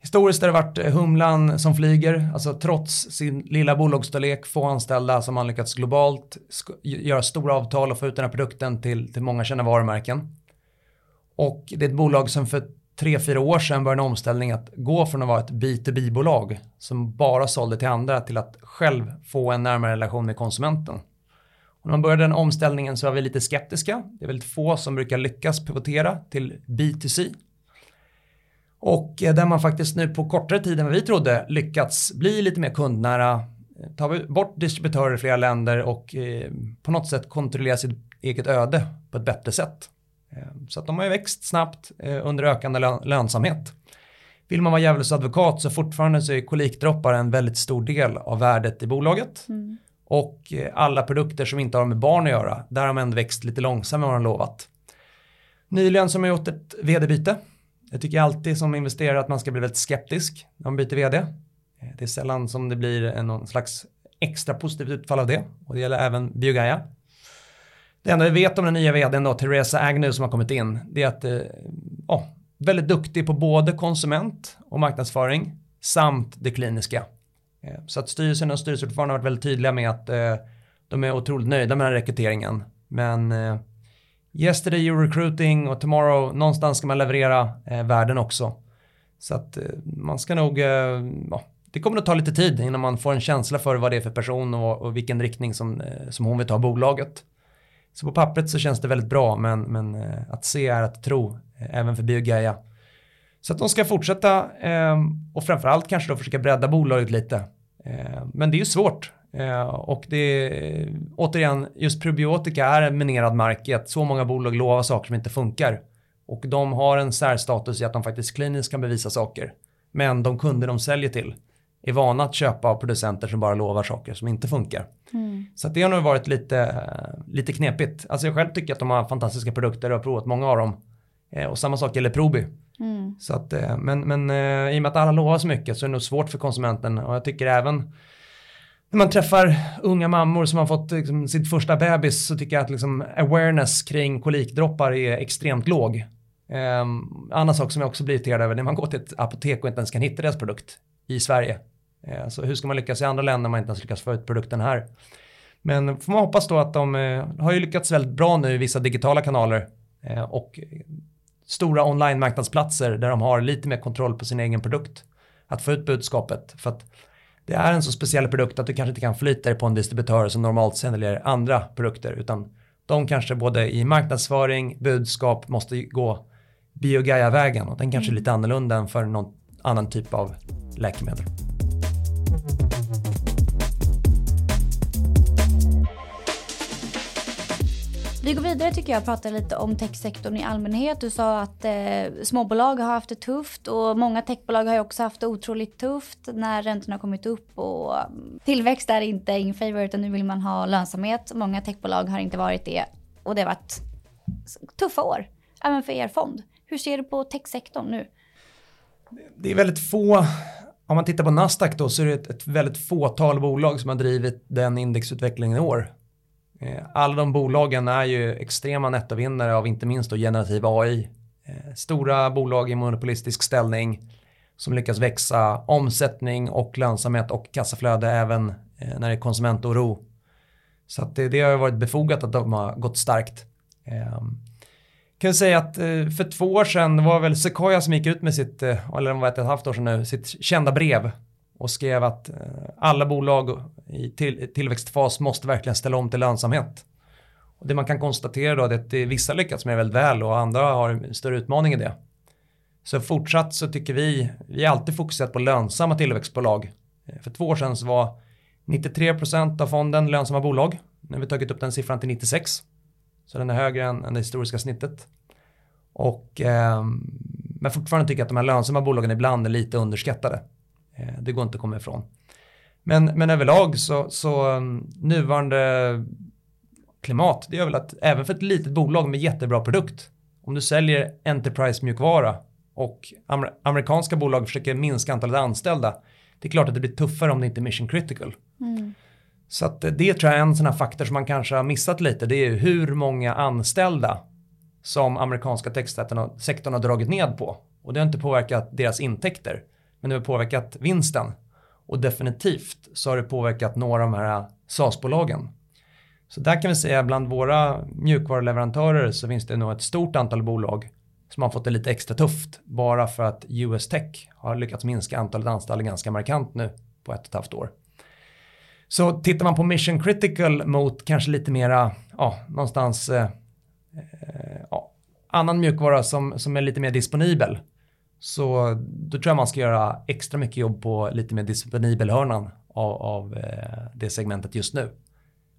Historiskt har det varit eh, humlan som flyger, alltså trots sin lilla bolagsstorlek, få anställda som har lyckats globalt göra stora avtal och få ut den här produkten till, till många kända varumärken. Och det är ett bolag som för tre, fyra år sedan började en omställning att gå från att vara ett B2B-bolag som bara sålde till andra till att själv få en närmare relation med konsumenten. När man började den omställningen så var vi lite skeptiska. Det är väldigt få som brukar lyckas pivotera till B2C. Och eh, där man faktiskt nu på kortare tid än vad vi trodde lyckats bli lite mer kundnära, ta bort distributörer i flera länder och eh, på något sätt kontrollera sitt eget öde på ett bättre sätt. Eh, så att de har ju växt snabbt under ökande lönsamhet. Vill man vara djävulens advokat så fortfarande så är kolikdroppar en väldigt stor del av värdet i bolaget. Mm. Och eh, alla produkter som inte har med barn att göra, där har man ändå växt lite långsammare än vad de lovat. Nyligen som har gjort ett vd-byte jag tycker alltid som investerare att man ska bli väldigt skeptisk när man byter vd. Eh, det är sällan som det blir någon slags extra positivt utfall av det och det gäller även Biogaia. Det enda vi vet om den nya vdn då, Teresa Agnew som har kommit in, det är att eh, oh, väldigt duktig på både konsument och marknadsföring samt det kliniska. Eh, så att styrelsen och styrelseordförande har varit väldigt tydliga med att eh, de är otroligt nöjda med den här rekryteringen. Men eh, yesterday you're recruiting och tomorrow någonstans ska man leverera värden också. Så att man ska nog, ja, det kommer att ta lite tid innan man får en känsla för vad det är för person och, och vilken riktning som, som hon vill ta bolaget. Så på pappret så känns det väldigt bra men, men att se är att tro även för Biogaia. Så att de ska fortsätta och framförallt kanske då försöka bredda bolaget lite. men det är ju svårt Eh, och det är, återigen, just probiotika är en minerad mark i att så många bolag lovar saker som inte funkar. Och de har en särstatus i att de faktiskt kliniskt kan bevisa saker. Men de kunder de säljer till är vana att köpa av producenter som bara lovar saker som inte funkar. Mm. Så det har nog varit lite, lite knepigt. Alltså jag själv tycker att de har fantastiska produkter och har provat många av dem. Eh, och samma sak gäller Probi. Mm. Så att, eh, men men eh, i och med att alla lovar så mycket så är det nog svårt för konsumenten och jag tycker även när man träffar unga mammor som har fått liksom, sitt första bebis så tycker jag att liksom, awareness kring kolikdroppar är extremt låg. Um, annan sak som jag också blir irriterad över när man går till ett apotek och inte ens kan hitta deras produkt i Sverige. Uh, så hur ska man lyckas i andra länder när man inte ens lyckas få ut produkten här? Men får man hoppas då att de uh, har ju lyckats väldigt bra nu i vissa digitala kanaler uh, och stora online-marknadsplatser där de har lite mer kontroll på sin egen produkt. Att få ut budskapet. För att det är en så speciell produkt att du kanske inte kan förlita dig på en distributör som normalt säljer andra produkter utan de kanske både i marknadsföring, budskap måste gå Biogaia-vägen och den kanske är lite annorlunda än för någon annan typ av läkemedel. Vi går vidare tycker jag och pratar lite om techsektorn i allmänhet. Du sa att eh, småbolag har haft det tufft och många techbolag har ju också haft det otroligt tufft när räntorna har kommit upp och mm, tillväxt är inte in favor utan nu vill man ha lönsamhet. Många techbolag har inte varit det och det har varit tuffa år även för er fond. Hur ser du på techsektorn nu? Det är väldigt få om man tittar på Nasdaq då så är det ett, ett väldigt fåtal bolag som har drivit den indexutvecklingen i år. Eh, alla de bolagen är ju extrema nettovinnare av inte minst då generativ AI. Eh, stora bolag i monopolistisk ställning som lyckas växa omsättning och lönsamhet och kassaflöde även eh, när det är konsumentoro. Så att det, det har varit befogat att de har gått starkt. Ehm, kan säga att för två år sedan var väl Sequoia som gick ut med sitt, eller det var ett och ett halvt år sedan nu, sitt kända brev och skrev att alla bolag i till, tillväxtfas måste verkligen ställa om till lönsamhet. Och det man kan konstatera då är att det, vissa lyckats med väldigt väl och andra har en större utmaning i det. Så fortsatt så tycker vi, vi har alltid fokuserat på lönsamma tillväxtbolag. Eh, för två år sedan så var 93% av fonden lönsamma bolag. Nu har vi tagit upp den siffran till 96. Så den är högre än, än det historiska snittet. Och, eh, men fortfarande tycker jag att de här lönsamma bolagen ibland är lite underskattade. Eh, det går inte att komma ifrån. Men, men överlag så, så um, nuvarande klimat, det gör väl att även för ett litet bolag med jättebra produkt, om du säljer Enterprise mjukvara och amer amerikanska bolag försöker minska antalet anställda. Det är klart att det blir tuffare om det inte är mission critical. Mm. Så att det tror jag är en sån här faktor som man kanske har missat lite. Det är hur många anställda som amerikanska techsektorn har dragit ned på. Och det har inte påverkat deras intäkter, men det har påverkat vinsten. Och definitivt så har det påverkat några av de här SaaS-bolagen. Så där kan vi säga bland våra mjukvaruleverantörer så finns det nog ett stort antal bolag som har fått det lite extra tufft bara för att US Tech har lyckats minska antalet anställda ganska markant nu på ett och ett halvt år. Så tittar man på mission critical mot kanske lite mera, ja, någonstans eh, eh, ja, annan mjukvara som, som är lite mer disponibel. Så då tror jag man ska göra extra mycket jobb på lite mer disponibel hörnan av, av eh, det segmentet just nu.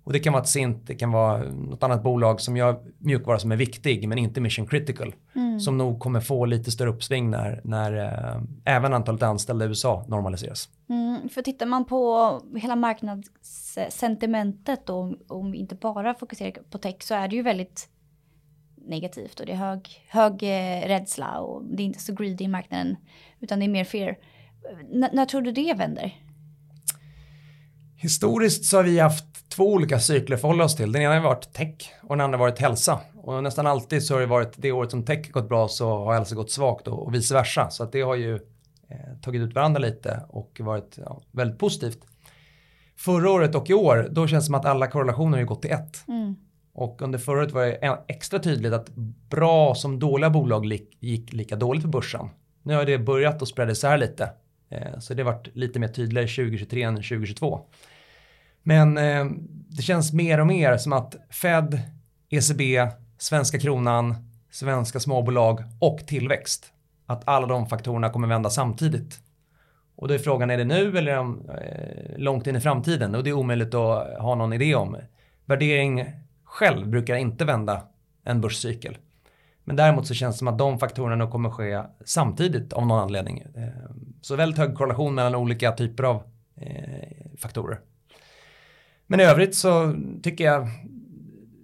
Och det kan vara ett Sint, det kan vara något annat bolag som gör mjukvara som är viktig men inte mission critical. Mm. Som nog kommer få lite större uppsving när, när äh, även antalet anställda i USA normaliseras. Mm, för tittar man på hela marknadssentimentet då, om inte bara fokuserar på tech så är det ju väldigt negativt och det är hög, hög eh, rädsla och det är inte så greedy i marknaden utan det är mer fear. N när tror du det vänder? Historiskt så har vi haft två olika cykler att förhålla oss till. Den ena har varit tech och den andra har varit hälsa. Och nästan alltid så har det varit det året som tech gått bra så har hälsa gått svagt och, och vice versa. Så att det har ju eh, tagit ut varandra lite och varit ja, väldigt positivt. Förra året och i år, då känns det som att alla korrelationer har gått till ett. Mm. Och under förra året var det extra tydligt att bra som dåliga bolag gick lika dåligt på börsen. Nu har det börjat att sprida isär lite. Eh, så det har varit lite mer tydligare 2023 än 2022. Men eh, det känns mer och mer som att Fed, ECB, svenska kronan, svenska småbolag och tillväxt. Att alla de faktorerna kommer vända samtidigt. Och då är frågan, är det nu eller är långt in i framtiden? Och det är omöjligt att ha någon idé om. Värdering själv brukar inte vända en börscykel. Men däremot så känns det som att de faktorerna kommer ske samtidigt av någon anledning. Eh, så väldigt hög korrelation mellan olika typer av faktorer. Men i övrigt så tycker jag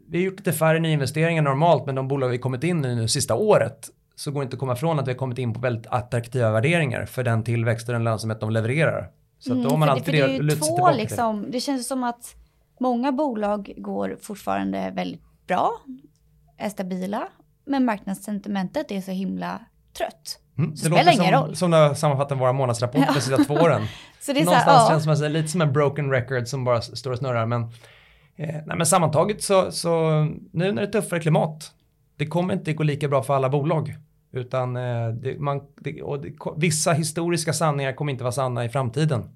vi har gjort lite färre nyinvesteringar normalt men de bolag vi kommit in i nu sista året så går det inte att komma ifrån att vi har kommit in på väldigt attraktiva värderingar för den tillväxt och den lönsamhet de levererar. Så mm, då har man alltid det, det, det två liksom, det känns som att många bolag går fortfarande väldigt bra, är stabila, men marknadssentimentet är så himla trött. Mm, så det spelar ingen roll. Som när sammanfattar våra månadsrapporter de sista två åren. <laughs> så det är Någonstans så här, känns det lite som en broken record som bara står och snurrar. Men, eh, nej, men sammantaget så, så nu när det är tuffare klimat, det kommer inte gå lika bra för alla bolag. Utan eh, det, man, det, och det, vissa historiska sanningar kommer inte vara sanna i framtiden.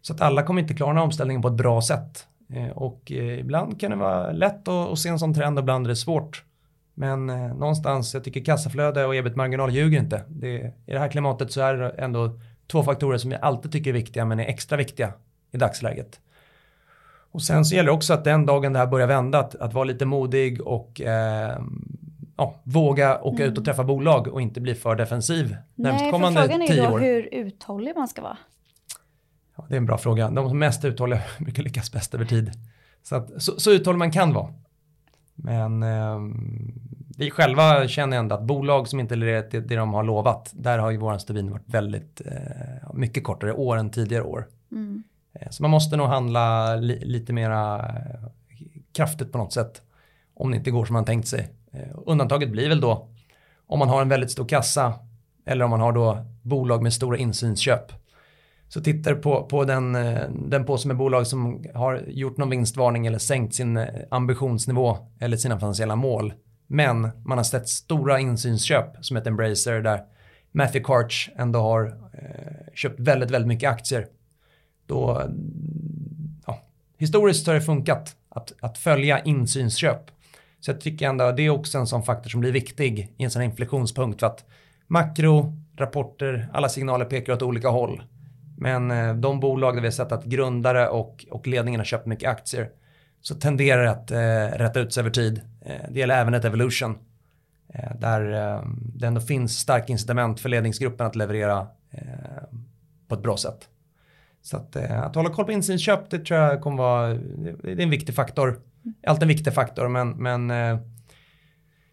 Så att alla kommer inte klara den här omställningen på ett bra sätt. Eh, och eh, ibland kan det vara lätt att, se en sån trend och ibland är det svårt. Men eh, någonstans, jag tycker kassaflöde och ebit-marginal ljuger inte. Det, I det här klimatet så är det ändå två faktorer som jag alltid tycker är viktiga men är extra viktiga i dagsläget. Och sen så gäller det också att den dagen det här börjar vända, att, att vara lite modig och eh, ja, våga åka mm. ut och mm. träffa bolag och inte bli för defensiv Nej, för frågan är ju då hur uthållig man ska vara. Ja, det är en bra fråga. De som mest uthålliga <laughs> brukar lyckas bäst över tid. Så, att, så, så uthållig man kan vara. Men eh, vi själva känner ändå att bolag som inte levererar det, det de har lovat, där har ju våran stubin varit väldigt eh, mycket kortare år än tidigare år. Mm. Eh, så man måste nog handla li, lite mera eh, kraftigt på något sätt om det inte går som man tänkt sig. Eh, undantaget blir väl då om man har en väldigt stor kassa eller om man har då bolag med stora insynsköp så tittar på, på den, eh, den påse med bolag som har gjort någon vinstvarning eller sänkt sin eh, ambitionsnivå eller sina finansiella mål. Men man har sett stora insynsköp som ett Embracer där Matthew Karch ändå har eh, köpt väldigt, väldigt mycket aktier. Då, ja, historiskt har det funkat att, att följa insynsköp. Så jag tycker ändå att det är också en sån faktor som blir viktig i en sån här inflektionspunkt för att makro, rapporter, alla signaler pekar åt olika håll. Men eh, de bolag där vi har sett att grundare och, och ledningen har köpt mycket aktier så tenderar det att eh, rätta ut sig över tid. Eh, det gäller även ett Evolution. Eh, där eh, det ändå finns starka incitament för ledningsgruppen att leverera eh, på ett bra sätt. Så att, eh, att hålla koll på insynsköp det tror jag kommer vara, det är en viktig faktor. Alltid en viktig faktor men, men eh,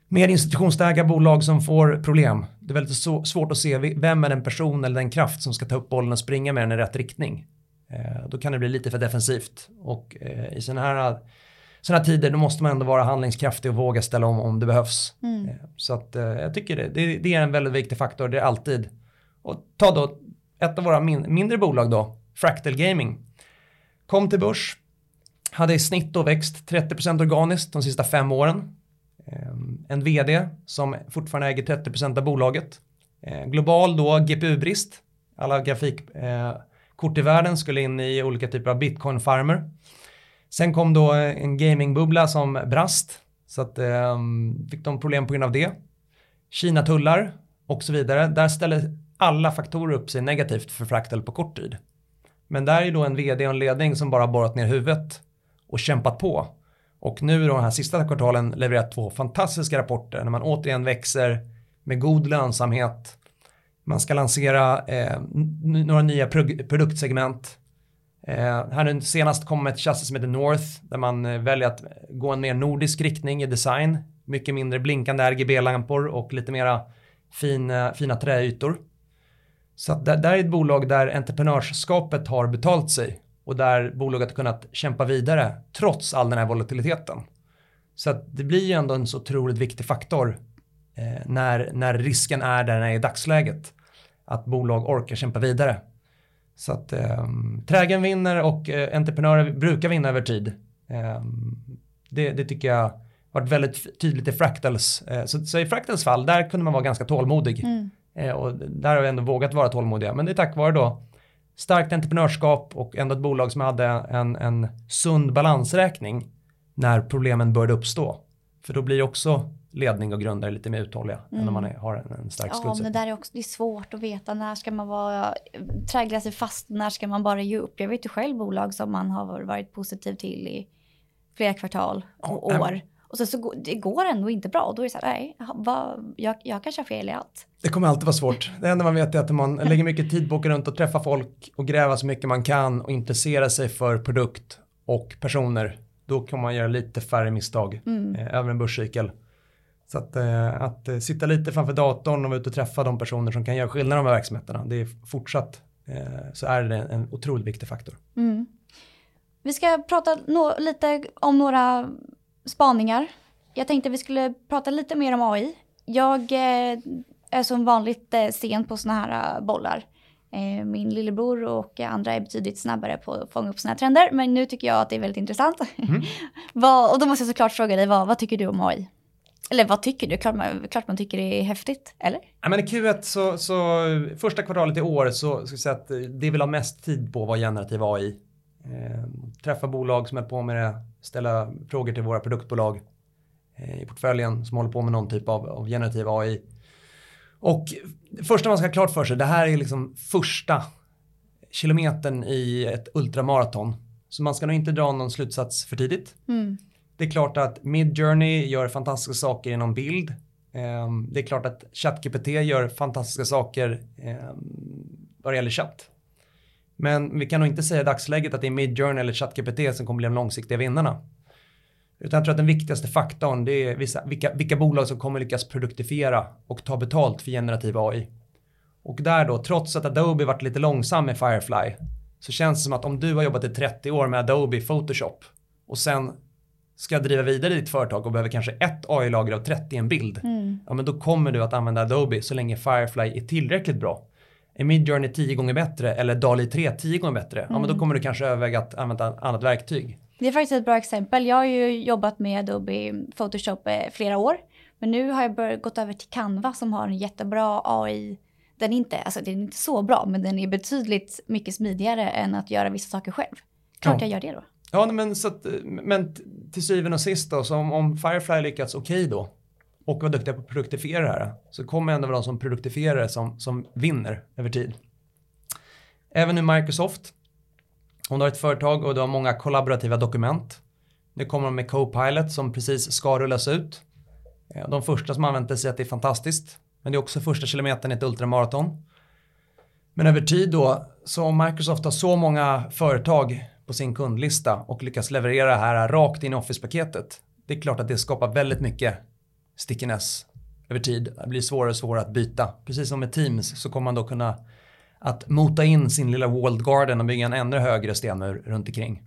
mer institutionsägda bolag som får problem. Det är väldigt så, svårt att se vem är den person eller den kraft som ska ta upp bollen och springa med den i rätt riktning. Eh, då kan det bli lite för defensivt. Och eh, i sådana här, såna här tider då måste man ändå vara handlingskraftig och våga ställa om om det behövs. Mm. Eh, så att eh, jag tycker det, det, det, är en väldigt viktig faktor, det är alltid. Och ta då ett av våra min, mindre bolag då, Fractal Gaming. Kom till börs, hade i snitt då växt 30% organiskt de sista fem åren. En vd som fortfarande äger 30% av bolaget. Eh, global då GPU-brist. Alla grafikkort eh, i världen skulle in i olika typer av bitcoin-farmer. Sen kom då eh, en gamingbubbla som brast. Så att eh, fick de problem på grund av det. Kina-tullar och så vidare. Där ställer alla faktorer upp sig negativt för Fractal på kort tid. Men där är då en vd och en ledning som bara borrat ner huvudet och kämpat på. Och nu då den här sista kvartalen levererat två fantastiska rapporter när man återigen växer med god lönsamhet. Man ska lansera eh, några nya produktsegment. Eh, här nu senast kom ett chassi som heter North där man eh, väljer att gå en mer nordisk riktning i design. Mycket mindre blinkande RGB-lampor och lite mera fina, eh, fina träytor. Så det där är ett bolag där entreprenörskapet har betalt sig och där bolaget har kunnat kämpa vidare trots all den här volatiliteten. Så att det blir ju ändå en så otroligt viktig faktor eh, när, när risken är där den är i dagsläget. Att bolag orkar kämpa vidare. Så att eh, trägen vinner och eh, entreprenörer brukar vinna över tid. Eh, det, det, tycker jag varit väldigt tydligt i Fractals. Eh, så, så, i Fractals fall, där kunde man vara ganska tålmodig. Mm. Eh, och där har vi ändå vågat vara tålmodiga. Men det är tack vare då starkt entreprenörskap och ändå ett bolag som hade en, en sund balansräkning när problemen började uppstå. För då blir också ledning och grundare lite mer uthålliga mm. än om man är, har en, en stark ja, skuldsättning. Det där är också det är svårt att veta när ska man vara trägla sig fast, när ska man bara ge upp. Jag vet ju själv bolag som man har varit positiv till i flera kvartal och ja, år. Och så, så det går ändå inte bra. Och då är det så här, nej, vad, jag, jag kanske har fel i allt. Det kommer alltid vara svårt. Det enda man vet är att man lägger mycket tid på att åka runt och träffa folk och gräva så mycket man kan och intressera sig för produkt och personer. Då kan man göra lite färre misstag mm. eh, över en börscykel. Så att, eh, att eh, sitta lite framför datorn och vara ute och träffa de personer som kan göra skillnad i de här verksamheterna. Det är fortsatt eh, så är det en otroligt viktig faktor. Mm. Vi ska prata no lite om några spaningar. Jag tänkte vi skulle prata lite mer om AI. Jag eh, är som vanligt eh, sen på såna här eh, bollar. Min lillebror och andra är betydligt snabbare på att fånga upp såna här trender, men nu tycker jag att det är väldigt intressant. Mm. <laughs> och då måste jag såklart fråga dig, vad, vad tycker du om AI? Eller vad tycker du? Klart man, klart man tycker det är häftigt, eller? Ja, men I Q1 så, så första kvartalet i år så ska jag säga att det vill ha mest tid på var generativ AI. Eh, träffa bolag som är på med det, ställa frågor till våra produktbolag eh, i portföljen som håller på med någon typ av, av generativ AI. Och det första man ska ha klart för sig, det här är liksom första kilometern i ett ultramaraton. Så man ska nog inte dra någon slutsats för tidigt. Mm. Det är klart att Midjourney gör fantastiska saker inom bild. Ehm, det är klart att ChatGPT gör fantastiska saker ehm, vad det gäller chatt. Men vi kan nog inte säga i dagsläget att det är Midjourney eller ChatGPT som kommer bli de långsiktiga vinnarna. Utan jag tror att den viktigaste faktorn det är vissa, vilka, vilka bolag som kommer lyckas produktifiera och ta betalt för generativ AI. Och där då, trots att Adobe varit lite långsam med Firefly, så känns det som att om du har jobbat i 30 år med Adobe Photoshop och sen ska driva vidare ditt företag och behöver kanske ett AI-lager av 30 en bild, mm. ja men då kommer du att använda Adobe så länge Firefly är tillräckligt bra. Är Midjourney 10 gånger bättre eller DALI 3 10 gånger bättre, mm. ja men då mm. kommer du kanske överväga att använda ett annat verktyg. Det är faktiskt ett bra exempel. Jag har ju jobbat med Adobe Photoshop flera år. Men nu har jag börjat gått över till Canva som har en jättebra AI. Den är inte, alltså den är inte så bra, men den är betydligt mycket smidigare än att göra vissa saker själv. Klart ja. jag gör det då. Ja, men, så att, men till syvende och sist då, så om, om Firefly lyckats okej okay då och var duktiga på att produktifiera det här så kommer ändå vara de som produktifierar det som, som vinner över tid. Även nu Microsoft. Om du har ett företag och du har många kollaborativa dokument. Nu kommer de med Copilot som precis ska rullas ut. Eh, de första som använt det säger att det är fantastiskt. Men det är också första kilometern i ett ultramaraton. Men över tid då, så om Microsoft har så många företag på sin kundlista och lyckas leverera det här rakt in i Office-paketet. Det är klart att det skapar väldigt mycket stickiness över tid. Det blir svårare och svårare att byta. Precis som med Teams så kommer man då kunna att mota in sin lilla walled garden och bygga en ännu högre stenmur runt omkring.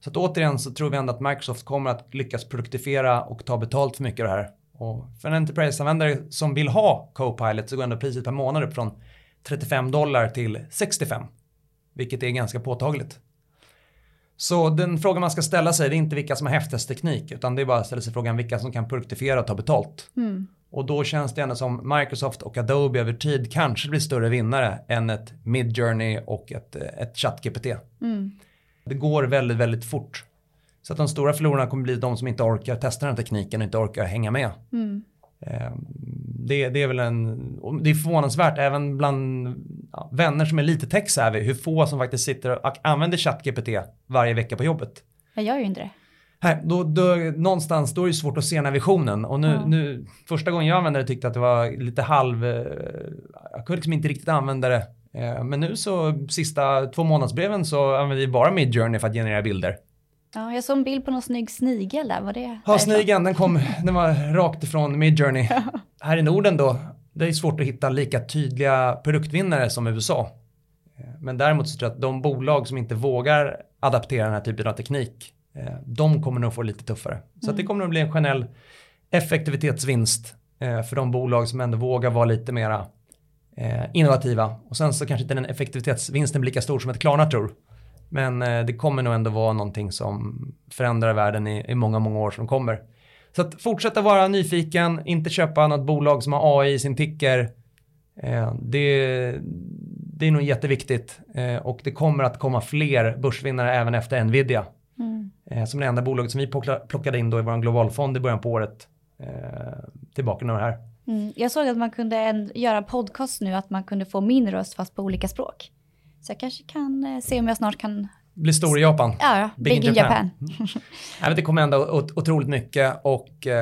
Så att återigen så tror vi ändå att Microsoft kommer att lyckas produktifiera och ta betalt för mycket av det här. Och för en Enterprise-användare som vill ha Copilot så går ändå priset per månad upp från 35 dollar till 65. Vilket är ganska påtagligt. Så den frågan man ska ställa sig det är inte vilka som har häftigast teknik utan det är bara att ställa sig frågan vilka som kan produktifiera och ta betalt. Mm. Och då känns det ändå som Microsoft och Adobe över tid kanske blir större vinnare än ett Midjourney och ett, ett ChatGPT. Mm. Det går väldigt, väldigt fort. Så att de stora förlorarna kommer bli de som inte orkar testa den här tekniken och inte orkar hänga med. Mm. Det, det, är väl en, det är förvånansvärt även bland ja, vänner som är lite tech-savvy hur få som faktiskt sitter och använder ChatGPT varje vecka på jobbet. Jag gör ju inte det. Nej, då, då, någonstans då är det svårt att se den här visionen och nu, Ja. nu första gången jag använde det tyckte jag att det var lite halv, eh, jag kunde liksom inte riktigt använda det. Eh, Men nu så sista två månadsbreven så använder vi bara Midjourney för att generera bilder. Ja, jag såg en bild på någon snygg snigel där. Var det Ja, snigeln, den kom, den var rakt ifrån Midjourney. Här i Norden då, det är svårt att hitta lika tydliga produktvinnare som USA. Eh, Men däremot så tror jag att de bolag som inte vågar adaptera den här typen av teknik, eh, de kommer nog få lite tuffare. Så att det kommer att bli en generell effektivitetsvinst eh, för de bolag som ändå vågar vara lite mera innovativa. Och sen så kanske inte den effektivitetsvinsten blir lika stor som ett Klarna tror. Men eh, det kommer nog ändå vara någonting som förändrar världen i, i många, många år som kommer. Så att fortsätta vara nyfiken, inte köpa något bolag som har AI i sin ticker. Eh, det, det är nog jätteviktigt eh, och det kommer att komma fler börsvinnare även efter Nvidia. Mm. Som det enda bolaget som vi plockade in då i vår globalfond i början på året. Till bakgrund av det här. Mm. Jag såg att man kunde en, göra podcast nu, att man kunde få min röst fast på olika språk. Så jag kanske kan eh, se om jag snart kan, Bli stor i Japan. ja, Big, in Japan. Nej, men det kommer ot- otroligt mycket och eh,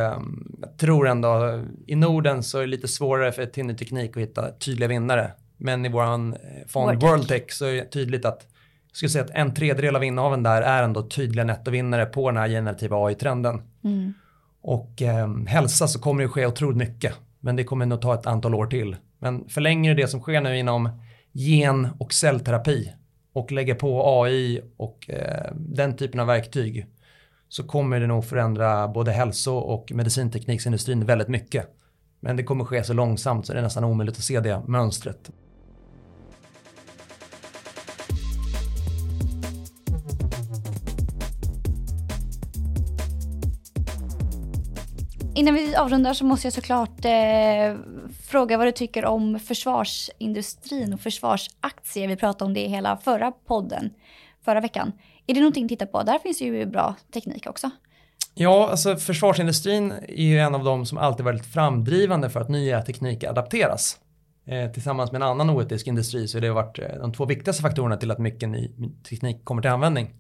jag tror ändå i Norden så är det lite svårare för Tinny Teknik att hitta tydliga vinnare. Men i våran eh, fond Worldtech. Worldtech så är det tydligt att jag skulle säga att en tredjedel av innehaven där är ändå tydliga nettovinnare på den här generativa AI-trenden. Mm. Och eh, hälsa så kommer det ske otroligt mycket. Men det kommer nog ta ett antal år till. Men förlänger det som sker nu inom gen och cellterapi och lägger på AI och eh, den typen av verktyg så kommer det nog förändra både hälso och medicintekniksindustrin väldigt mycket. Men det kommer ske så långsamt så det är nästan omöjligt att se det mönstret. Innan vi avrundar så måste jag såklart eh, fråga vad du tycker om försvarsindustrin och försvarsaktier. Vi pratade om det i hela förra podden, förra veckan. Är det någonting att titta på? Där finns ju bra teknik också. Ja, alltså försvarsindustrin är ju en av de som alltid varit framdrivande för att nya tekniker adapteras. Eh, tillsammans med en annan oetisk industri så har det varit eh, de två viktigaste faktorerna till att mycket ny teknik kommer till användning.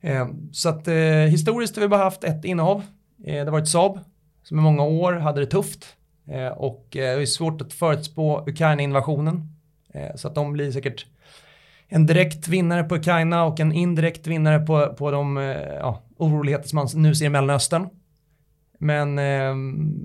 Eh, så att eh, historiskt har vi bara haft ett innehav. Eh, det har varit Saab som i många år hade det tufft eh, och eh, det är svårt att förutspå Ukraina-invasionen. Så att de blir säkert en direkt vinnare på Ukraina och en indirekt vinnare på, på de ja, oroligheter som man nu ser i Mellanöstern. Men eh,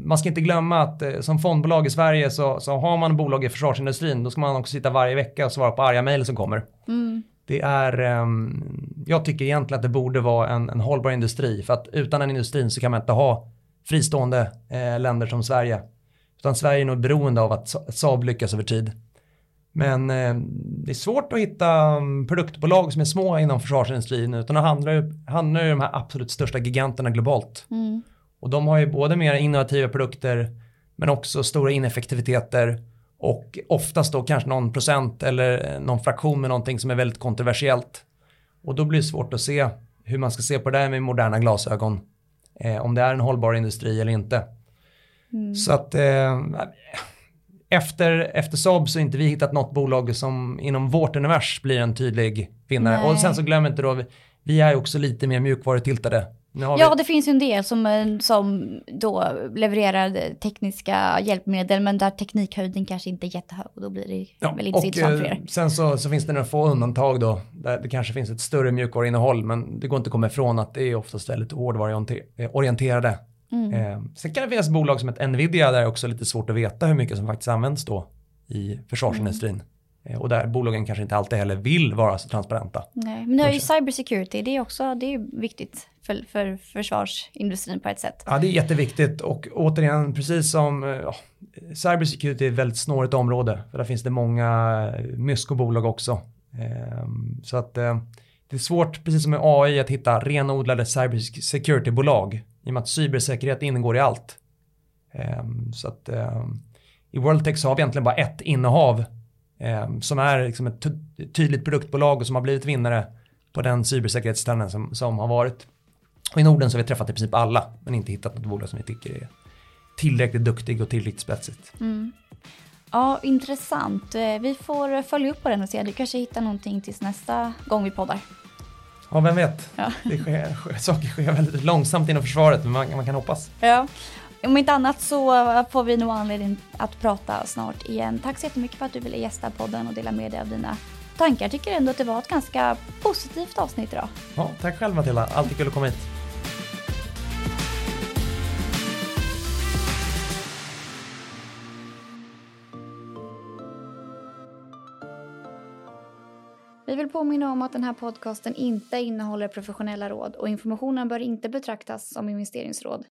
man ska inte glömma att eh, som fondbolag i Sverige så, så har man bolag i försvarsindustrin då ska man också sitta varje vecka och svara på arga mejl som kommer. Mm. Det är, ehm, jag tycker egentligen att det borde vara en, en hållbar industri för att utan den industrin så kan man inte ha fristående eh, länder som Sverige. Utan Sverige är nog beroende av att Sa- att Saab lyckas över tid. Men eh, det är svårt att hitta mm, produktbolag som är små inom försvarsindustrin utan det handlar ju, handlar ju om de här absolut största giganterna globalt. Mm. Och de har ju både mer innovativa produkter men också stora ineffektiviteter och oftast då kanske någon procent eller någon fraktion med någonting som är väldigt kontroversiellt. Och då blir det svårt att se hur man ska se på det här med moderna glasögon. Eh, om det är en hållbar industri eller inte. Mm. Så att eh, efter, efter Saab så har inte vi hittat något bolag som inom vårt univers blir en tydlig vinnare. Nej. Och sen så glöm inte då, vi, är också lite mer mjukvarutiltade. Ja, vi, det finns ju en del som, eh, som då levererar tekniska hjälpmedel, men där teknikhöjden kanske inte är jättehög och då blir det Ja, väl inte så intressant för eh, er. sen så, så finns det några få undantag då, där det kanske finns ett större mjukvaruinnehåll, men det går inte att komma ifrån att det är oftast väldigt hårdvaruorienterade Mm. Eh, sen kan det finnas bolag som ett Nvidia där det också är lite svårt att veta hur mycket som faktiskt används då i försvarsindustrin. Mm. Eh, och där bolagen kanske inte alltid heller vill vara så transparenta. Nej, men det är ju cybersecurity, det är också det är viktigt för, för försvarsindustrin på ett sätt. Ja, det är jätteviktigt och återigen, precis som eh, ja, cybersecurity är ett väldigt snårigt område, för där finns det många myskobolag också. Ehm, så att eh, det är svårt, precis som med AI, att hitta renodlade cybersecurity-bolag i och med att cybersäkerhet ingår i allt. Ehm, så att ehm, i Worldtech så har vi egentligen bara ett innehav eh, som är liksom ett tydligt produktbolag och som har blivit vinnare på den cybersäkerhetstrenden som, som har varit. Och i Norden så har vi träffat i princip alla, men inte hittat något bolag som vi tycker är tillräckligt duktigt och tillräckligt spetsigt. Mm. Ja, intressant. Eh, vi får följa upp på den och se. Du kanske hittar någonting tills nästa gång vi poddar. Ja, vem vet. Ja. Det sker, saker sker väldigt långsamt inom försvaret, men man, man kan hoppas. Ja. Om inte annat så får vi nog anledning att prata snart igen. Tack så jättemycket för att du ville gästa podden och dela med dig av dina tankar. Jag tycker ändå att det var ett ganska positivt avsnitt idag. Ja, tack själv Matilda, alltid kul att komma hit. Vi vill påminna om att den här podcasten inte innehåller professionella råd och informationen bör inte betraktas som investeringsråd.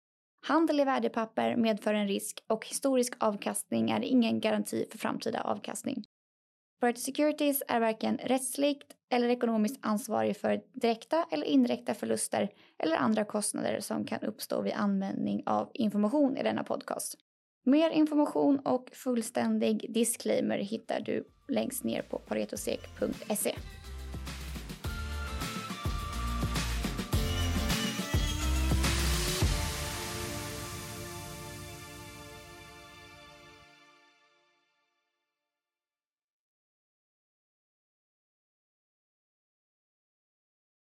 Handel i värdepapper medför en risk och historisk avkastning är ingen garanti för framtida avkastning. Priority Securities är varken rättsligt eller ekonomiskt ansvarig för direkta eller indirekta förluster eller andra kostnader som kan uppstå vid användning av information i denna podcast. Mer information och fullständig disclaimer hittar du längst ner på paretosek.se.